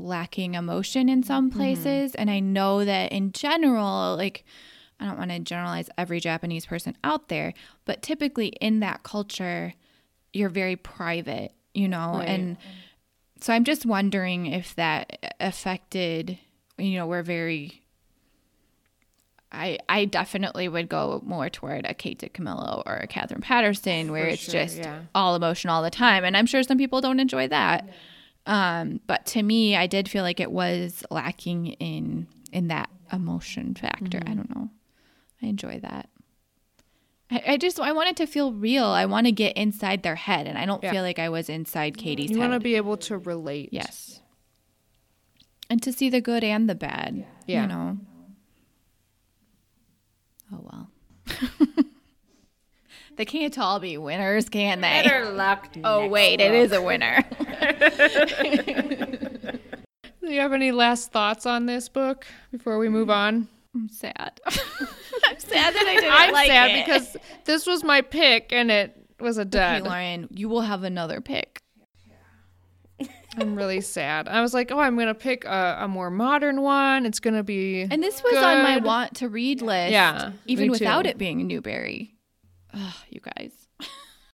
lacking emotion in some mm-hmm. places. And I know that in general like I don't want to generalize every Japanese person out there but typically in that culture you're very private you know? And so I'm just wondering if that affected you know we're very I I definitely would go more toward a Kate DiCamillo or a Katherine Paterson where it's sure, just yeah. all emotion all the time. And I'm sure some people don't enjoy that. Um but to me I did feel like it was lacking in in that emotion factor. Mm-hmm. I don't know. I enjoy that. I, I just I wanted to feel real. I want to get inside their head and I don't Yeah. feel like I was inside Katie's You want to be able to relate. Yes. And to see the good and the bad. Yeah. You know. Oh well. they can't all be winners, can they? Better luck. Oh wait, it is a winner. Do you have any last thoughts on this book before we move on? I'm sad. I'm sad that I didn't I'm like sad it. because this was my pick and it was a Okay, dud. Lauren, you will have another pick. I'm really sad. I was like, oh, I'm gonna pick a, a more modern one. It's gonna be And this was on my want to read list. Yeah, Even without it being a Newbery. Ugh, you guys.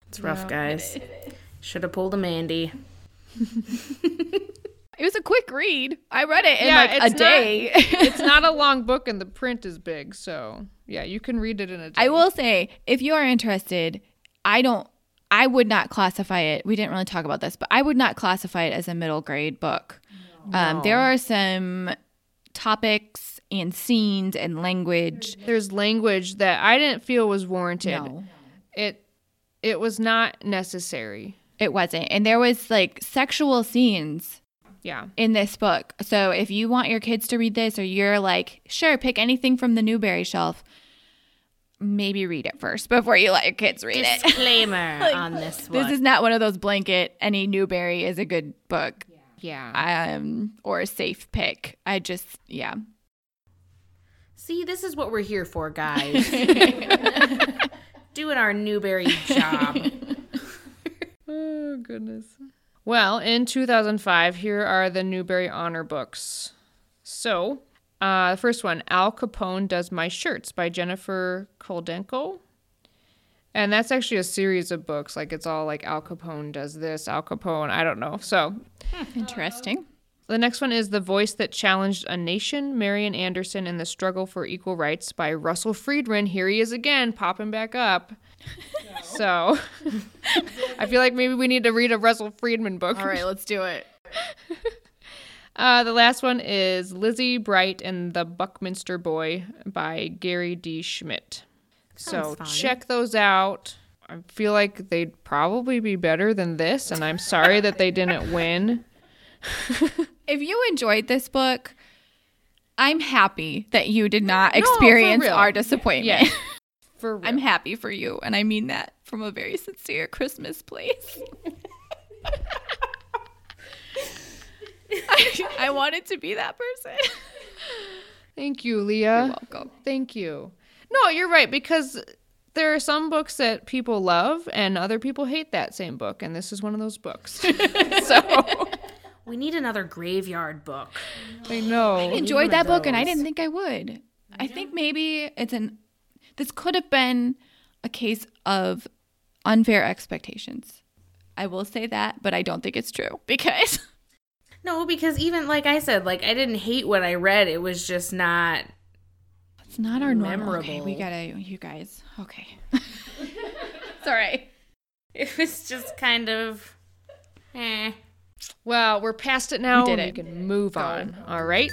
It's rough, guys. Should have pulled a Mandy. It was a quick read. I read it in Yeah, like a it's not- day. it's not a long book and the print is big, so yeah, you can read it in a day. I will say, if you are interested, I don't. I would not classify it. We didn't really talk about this, but I would not classify it as a middle grade book. Um, there are some topics and scenes and language. There's language that I didn't feel was warranted. No, It it was not necessary. it wasn't. And there was like sexual scenes Yeah. in this book. So if you want your kids to read this, or you're like, sure, pick anything from the Newbery shelf, maybe read it first before you let your kids read it. Disclaimer on this one. This is not one of those blanket. Any Newbery is a good book, Yeah. um, or a safe pick. I just, yeah, See, this is what we're here for, guys. Doing our Newbery job. Oh, goodness. Well, in 2005, here are the Newbery Honor books. So, uh, the first one, Al Capone Does My Shirts by Gennifer Choldenko. And that's actually a series of books. Like, it's all like Al Capone does this, Al Capone, I don't know. So, interesting. The next one is The Voice That Challenged a Nation, Marian Anderson and the Struggle for Equal Rights by Russell Freedman. Here he is again, popping back up. So, I feel like maybe we need to read a Russell Freedman book. All right, let's do it. Uh, the last one is Lizzie Bright and the Buckminster Boy by Gary D. Schmidt. So fun. check those out. I feel like they'd probably be better than this, and I'm sorry that they didn't win. If you enjoyed this book, I'm happy that you did not for experience our disappointment. Yeah. For real. I'm happy for you, and I mean that from a very sincere Christmas place. I, I wanted to be that person. Thank you, Leah. You're welcome. Thank you. No, you're right because there are some books that people love and other people hate that same book, and this is one of those books. so We need another graveyard book. I know. I enjoyed that book, and I didn't think I would. I think maybe it's an. This could have been a case of unfair expectations. I will say that, but I don't think it's true because No, because even like I said, like I didn't hate what I read. It was just not. it's not our normal. Okay, we gotta. You guys. Okay. Sorry. It was just kind of. Eh. Well, we're past it now. We did it. We can move on. All right.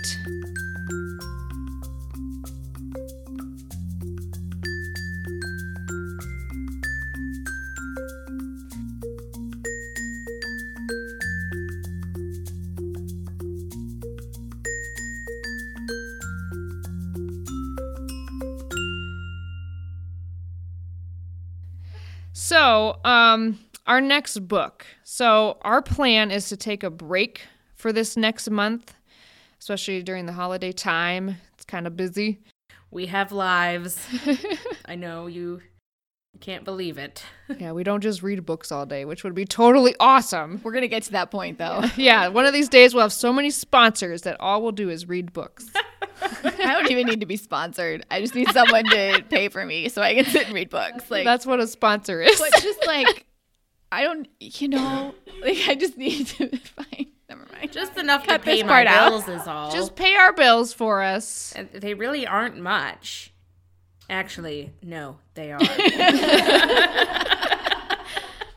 So, um, our next book. So, our plan is to take a break for this next month, especially during the holiday time. It's kind of busy. We have lives. I know you can't believe it. Yeah, we don't just read books all day, which would be totally awesome. We're gonna get to that point though. Yeah, one of these days we'll have so many sponsors that all we'll do is read books. I don't even need to be sponsored. I just need someone to pay for me so I can sit and read books. Like That's what a sponsor is. but just like I don't you know, like I just need to find never mind. Just enough Cut to pay this my part out. bills is all. Just pay our bills for us. And they really aren't much. Actually, no, they are.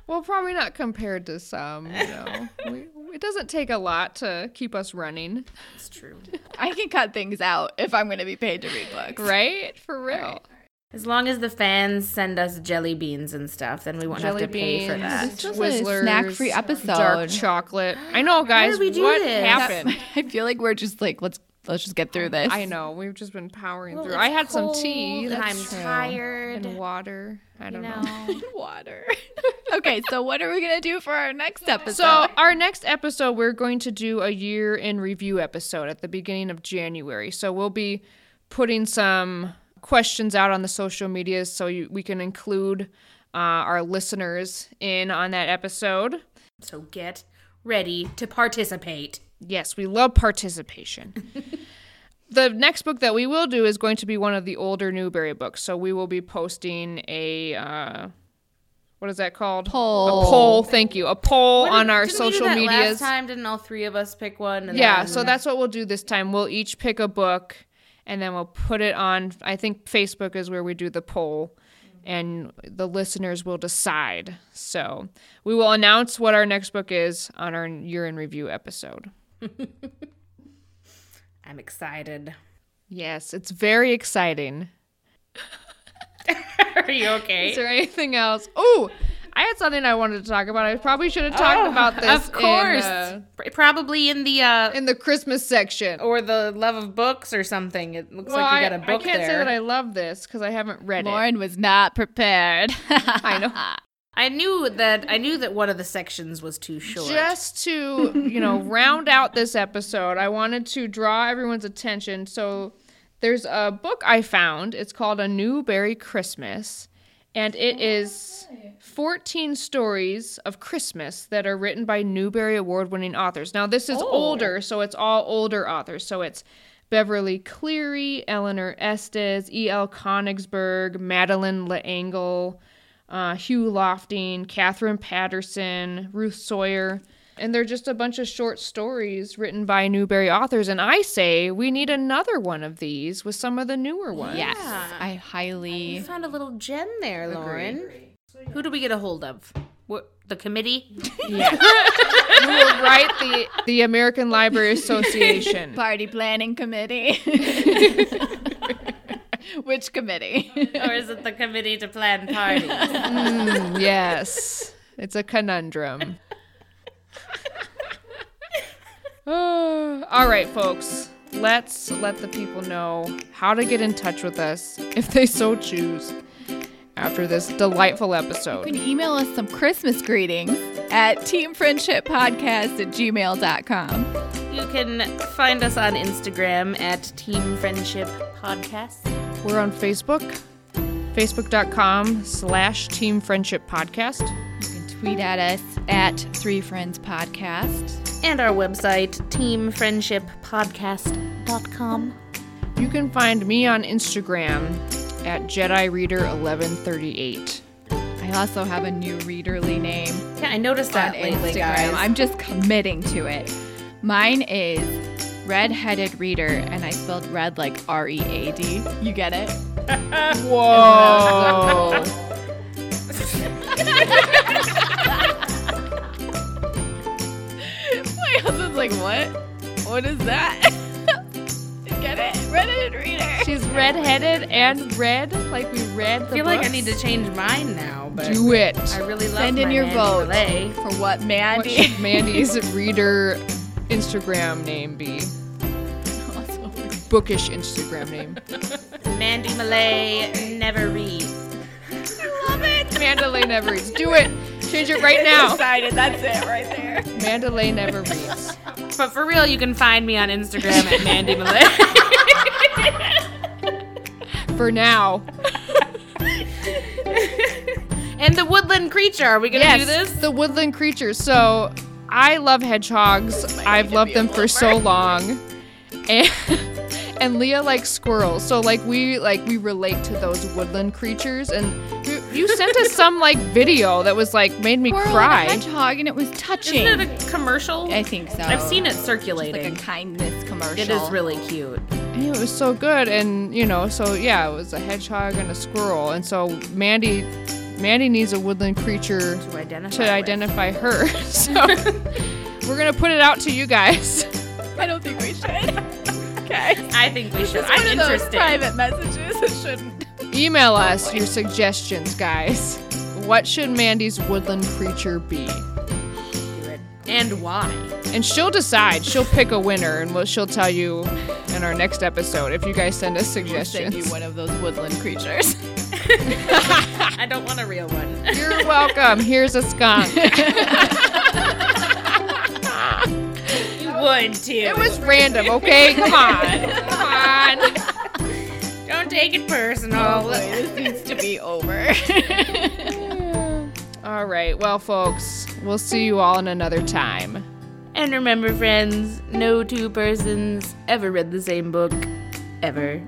Well, probably not compared to some, you know. we, it doesn't take a lot to keep us running, it's true. I can cut things out if I'm gonna be paid to read books. right? For real. As long as the fans send us jelly beans and stuff, then we won't have to pay for that. It's just a Twizzlers, snack-free episode. Dark chocolate. I know, guys. did we do what this? happened? I feel like we're just like let's let's just get through this. I know. We've just been powering Well, through. I had some tea. that's I'm true. tired. And water. I don't know. know. water. okay, so what are we gonna do for our next episode? So, our next episode, we're going to do a year in review episode at the beginning of January. So, we'll be putting some questions out on the social medias so you, we can include uh, our listeners in on that episode. So get ready to participate. Yes, we love participation. the next book that we will do is going to be one of the older Newbery books. So, we will be posting a. Uh, what is that called? Poll. A poll. Thank you. A poll What on our didn't social that medias. Last time, didn't all three of us pick one? And Yeah, then- so that's what we'll do this time. We'll each pick a book and then we'll put it on I think Facebook is where we do the poll and the listeners will decide. So, we will announce what our next book is on our year in review episode. I'm excited. Yes, it's very exciting. Are you okay? Is there anything else? Oh, I had something I wanted to talk about. I probably should have talked about this Oh, Of course. in, uh, Probably in the uh in the Christmas section. or the love of books or something. It looks Well, like you got a book I can't there. say that I love this because I haven't read it. Lauren was not prepared. I know. I knew that I knew that one of the sections was too short. Just to, you know, round out this episode, I wanted to draw everyone's attention. So there's a book I found. It's called A Newbery Christmas. And it is 14 stories of Christmas that are written by Newbery Award winning authors. Now, this is older, so it's all older authors. So it's Beverly Cleary, Eleanor Estes, E.L. Konigsburg, Madeleine L'Engle, uh, Hugh Lofting, Katherine Paterson, Ruth Sawyer. And they're just a bunch of short stories written by Newbery authors. And I say we need another one of these with some of the newer ones. yes, I highly. You found a little gem there, Lauren. Who do we get a hold of? What, the committee? We will write the, the American Library Association. Party planning committee. Which committee? or is it the committee to plan parties? Mm, yes, it's a conundrum. All right, folks. Let's let the people know how to get in touch with us if they so choose after this delightful episode. You can email us some Christmas greetings at teamfriendshippodcast at gmail.com. you can find us on Instagram at Team Friendship Podcast. We're on Facebook, facebook.com slash Team Friendship Podcast. You can tweet at us at Three Friends Podcast. And our website, teamfriendshippodcast.com. You can find me on Instagram at Jedi Reader 1138. I also have a new readerly name Yeah, I noticed on that lately, Instagram. guys. I'm just committing to it. Mine is Red-Headed Reader, and I spelled red like R E A D. You get it? Whoa. like, what? What is that? get it? Red-Headed Reader. She's redheaded and red, like we read the I feel like I need to change mine now, but do it. I really love Send in your Mandy vote Malay. for what What Mandy. should Mandy's reader Instagram name be? Bookish Instagram name. Mandy Malay never reads. I love it. Mandalay never reads. Do it. Change it right now. Decided. That's it right there. Mandalay never reads. But for real, you can find me on Instagram at Mandy Malay. for now. And the woodland creature. Are we gonna do this? The woodland creatures. So I love hedgehogs. I've loved them for so long. And and Leah likes squirrels. So like we like we relate to those woodland creatures and you, you sent us some like video that was like made me Squirrel and a cry. hedgehog, and it was touching. Isn't it a commercial? I think so. I've seen it Just circulating. like a kindness commercial. it is really cute. And it was so good and you know, so yeah, it was a hedgehog and a squirrel. And so Mandy Mandy needs a woodland creature To identify. to identify her. So we're gonna put it out to you guys. I don't think we should. okay. I think we should. It's I'm one of those private messages. It shouldn't. Email us your suggestions, guys. What should Mandy's woodland creature be? And why? And she'll decide. She'll pick a winner, and what she'll tell you in our next episode if you guys send us suggestions. Send you one of those woodland creatures. I don't want a real one. You're welcome. Here's a skunk. you would too. It was random, okay? Come on. Come on. Don't take it personal. this needs to be over. All right. Well, folks, we'll see you all in another time. And remember, friends, no two persons ever read the same book, ever.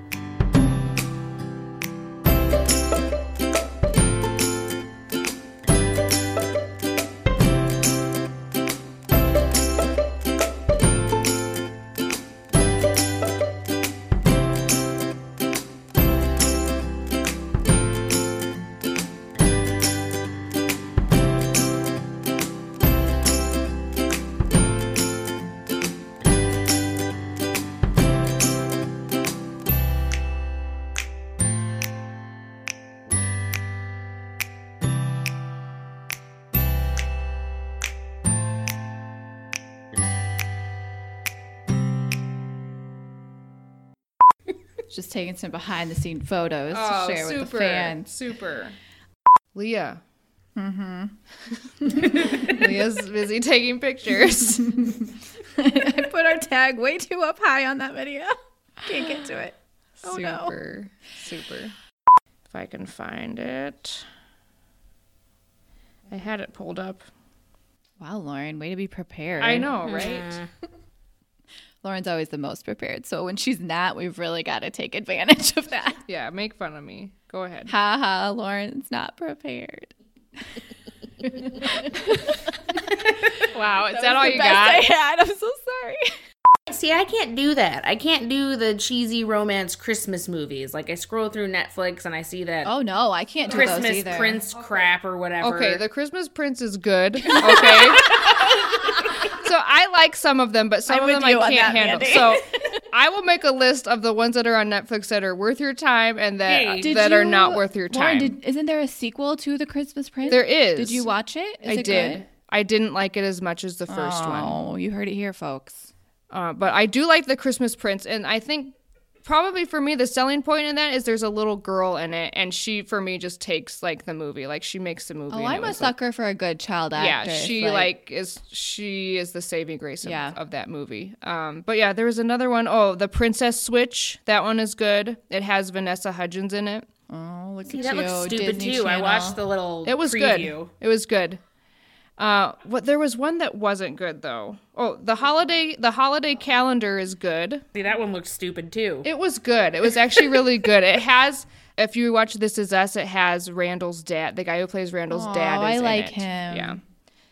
Taking some behind the scene photos Oh, to share super, with the fans. super. Leah. Mm-hmm. Leah's busy taking pictures. I put our tag way too up high on that video. Can't get to it. Oh no. super, super. If I can find it. I had it pulled up. Wow, Lauren, way to be prepared. I know, right? Lauren's always the most prepared. So when she's not, we've really got to take advantage of that. Yeah, make fun of me. Go ahead. Ha ha, Lauren's not prepared. Wow, is that, all you best got? I had. I'm so sorry. See, I can't do that. I can't do the cheesy romance Christmas movies. Like I scroll through Netflix and I see that Oh no, I can't do those Christmas either. Prince crap or whatever. Okay, the Christmas Prince is good. Okay. So I like some of them, but some I'm of them I can't that, handle. Mandy. So I will make a list of the ones that are on Netflix that are worth your time and that Hey. Did that are not worth your Lauren, time. did, isn't there a sequel to The Christmas Prince? there is. Did you watch it? Is I it did. good? I didn't like it as much as the first one. Oh, you heard it here, folks. Uh, but I do like the Christmas Prince, and I think probably for me the selling point in that is there's a little girl in it, and she for me just takes like the movie, like she makes the movie. Oh, I'm a was, like- sucker for a good child actor yeah, actress. she like, is she is the saving grace of, Yeah. of that movie. Um, but yeah, there was another one. Oh, the Princess Switch. That one is good. It has Vanessa Hudgens in it. Oh, look See, at that you, looks stupid Disney too. I watched the little It was preview. good. It was good. Uh, what there was one that wasn't good though. Oh, the holiday the holiday calendar is good. See, that one looked stupid too. It was good. It was actually really good. It has, if you watch This Is Us, it has Randall's dad, the guy who plays Randall's Aw, dad. Is I in like it. him. Yeah,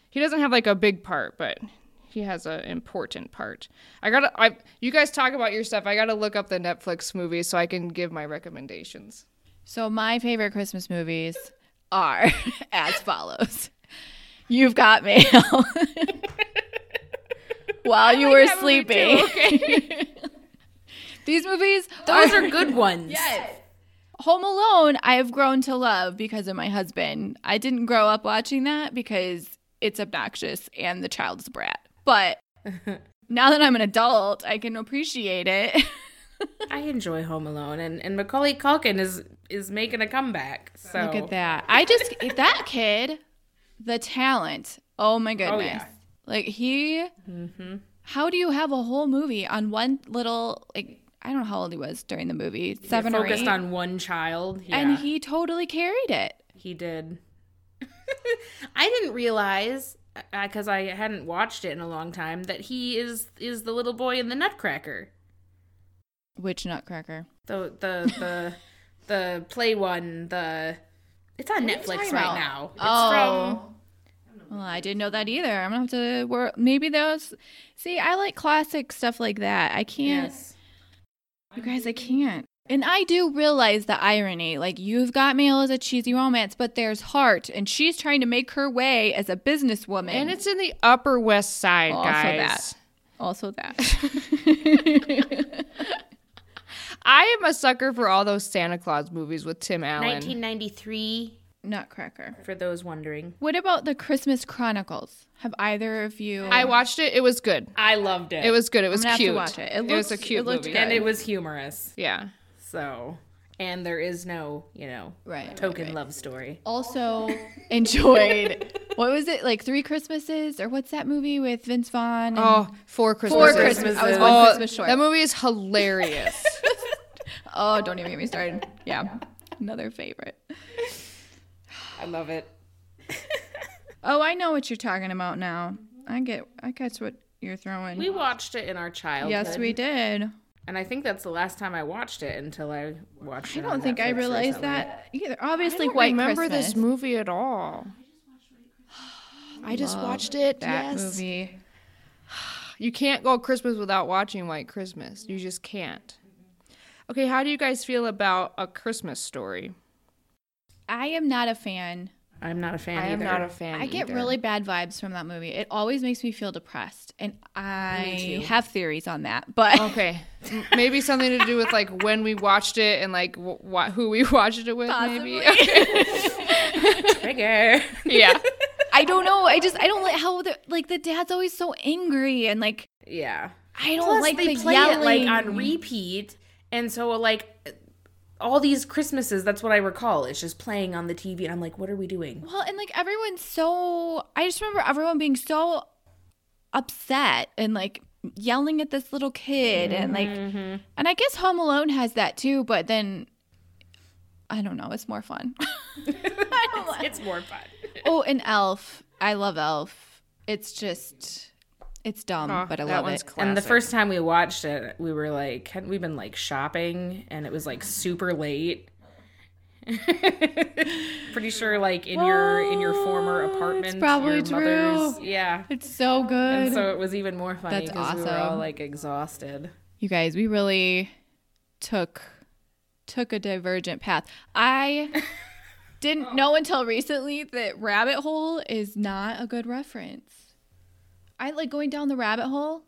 he doesn't have like a big part, but he has an important part. I gotta, I you guys talk about your stuff. I gotta look up the Netflix movies so I can give my recommendations. So my favorite Christmas movies are as follows. You've got mail. While you were that movie too, sleeping. okay. These movies Those are good ones. Yes. Home Alone, I have grown to love because of my husband. I didn't grow up watching that because it's obnoxious and the child's a brat. But now that I'm an adult, I can appreciate it. I enjoy Home Alone, and, and Macaulay Culkin is is making a comeback. So Look at that. I just that kid, the talent. Oh my oh, goodness. yeah. Like he mm-hmm. How do you have a whole movie on one little like I don't know how old he was during the movie, seven or focused on one child. Yeah, and he totally carried it. he did. I didn't realize uh, because I hadn't watched it in a long time that he is is the little boy in the Nutcracker. Which Nutcracker? The the the the play one. The it's on Netflix right about? now. It's Oh. Well, I didn't know that either. I'm gonna have to work. Maybe those. See, I like classic stuff like that. I can't. yes. You guys, I can't. And I do realize the irony. Like, you've got Mail as a cheesy romance, but there's heart, and she's trying to make her way as a businesswoman. And it's in the Upper West Side, guys. Also guys. that. also that. I am a sucker for all those Santa Claus movies with Tim Allen. 1993. Nutcracker. For those wondering, What about the Christmas Chronicles? Have either of you? I watched it. It was good. I loved it. It was good. It was gonna have to cute. watch it. It was a cute it looked movie. good. and it was humorous. Yeah. So, and there is no, you know, Right, right, token right. love story. also enjoyed. What was it like? Three Christmases or what's that movie with Vince Vaughn? and- Oh, Four Christmas. Four Christmas. I was one Oh, Christmas short. that movie is hilarious. Oh, don't even get me started. Yeah, another favorite. I love it. Oh, I know what you're talking about now. I get. I catch what you're throwing. We watched it in our childhood. yes, we did. And I think that's the last time I watched it until I watched it. I don't on think I realized that either. Obviously, I don't White remember Christmas. this movie at all. I just watched it. that yes. movie. You can't go Christmas without watching White Christmas. You just can't. Okay, how do you guys feel about a Christmas story? I am not a fan. I'm not a fan I am either. not a fan. I get really bad vibes from that movie. It always makes me feel depressed, and I have theories on that. But Okay, maybe something to do with like when we watched it and like wh- wh- who we watched it with. Maybe. Trigger. yeah. I don't know. I just I don't like how the like the dad's always so angry and like yeah. I don't Plus, like they the play yelling. it like on repeat, and so like all these Christmases. That's what I recall. It's just playing on the TV, and I'm like, what are we doing? Well, and like everyone's so I just remember everyone being so upset and like yelling at this little kid and like Mm-hmm. and I guess Home Alone has that too, but then I don't know, it's more fun. It's more fun. oh, and Elf. I love Elf. It's just it's dumb, Oh, but I that love it. classic. And the first time we watched it, we were like, hadn't we been like shopping? And it was like super late. Pretty sure, like in your in your former apartment, probably your mother's- true. Yeah, It's so good. and so it was even more funny That's because we were all like exhausted. you guys, we really took took a divergent path. I didn't know until recently that rabbit hole is not a good reference. I like going down the rabbit hole.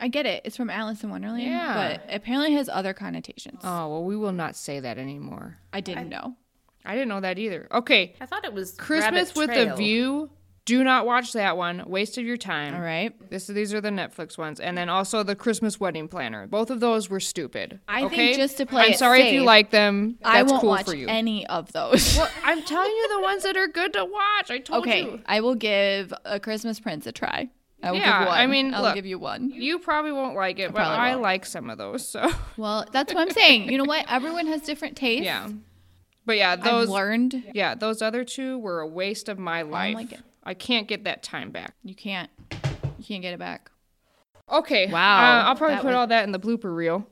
I get it. It's from Alice in Wonderland, Yeah. but apparently it has other connotations. Oh well, we will not say that anymore. I didn't know. I didn't know that either. Okay, I thought it was Christmas Rabbit with Trail. a View. Do not watch that one. Waste of your time. All right. This these are the Netflix ones, and then also the Christmas Wedding Planner. Both of those were stupid. I think just to play I'm it sorry if you like them. That's I won't cool watch for you. any of those. well, I'm telling you the ones that are good to watch. I told okay, you. Okay, I will give a Christmas Prince a try. I will Yeah, give one. I mean, I'll look, give you one. You probably won't like it, but I won't. like some of those. So Well, that's what I'm saying. You know what? Everyone has different tastes. yeah, but yeah, I've those learned yeah those other two were a waste of my life. like it. I can't get that time back. you can't you can't get it back. Okay. Wow, Uh, I'll probably that put was- all that in the blooper reel.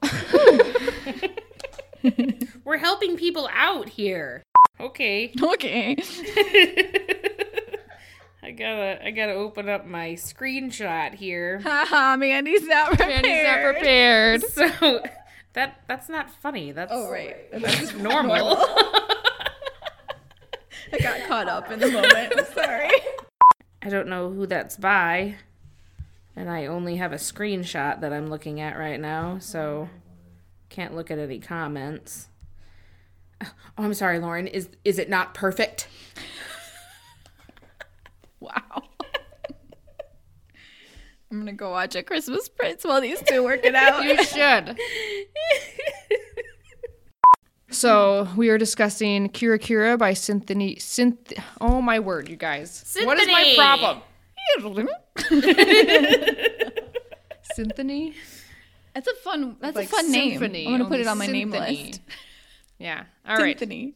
We're helping people out here. Okay, Okay. I gotta I gotta open up my screenshot here. Haha, Mandy's not prepared. Mandy's not prepared. So that that's not funny. That's Oh right. That's normal. I got caught up in the moment. I'm sorry. I don't know who that's by. And I only have a screenshot that I'm looking at right now, so can't look at any comments. Oh, I'm sorry, Lauren. Is is it not perfect? Wow. I'm gonna go watch a Christmas Prince while these two work it out. You should. So we are discussing Kira Kira by Symphony. Synth. Oh my word, you guys! What is my problem? Symphony. That's a fun. That's Like a fun name. I'm gonna put it on my name list. Yeah. All right. Symphony.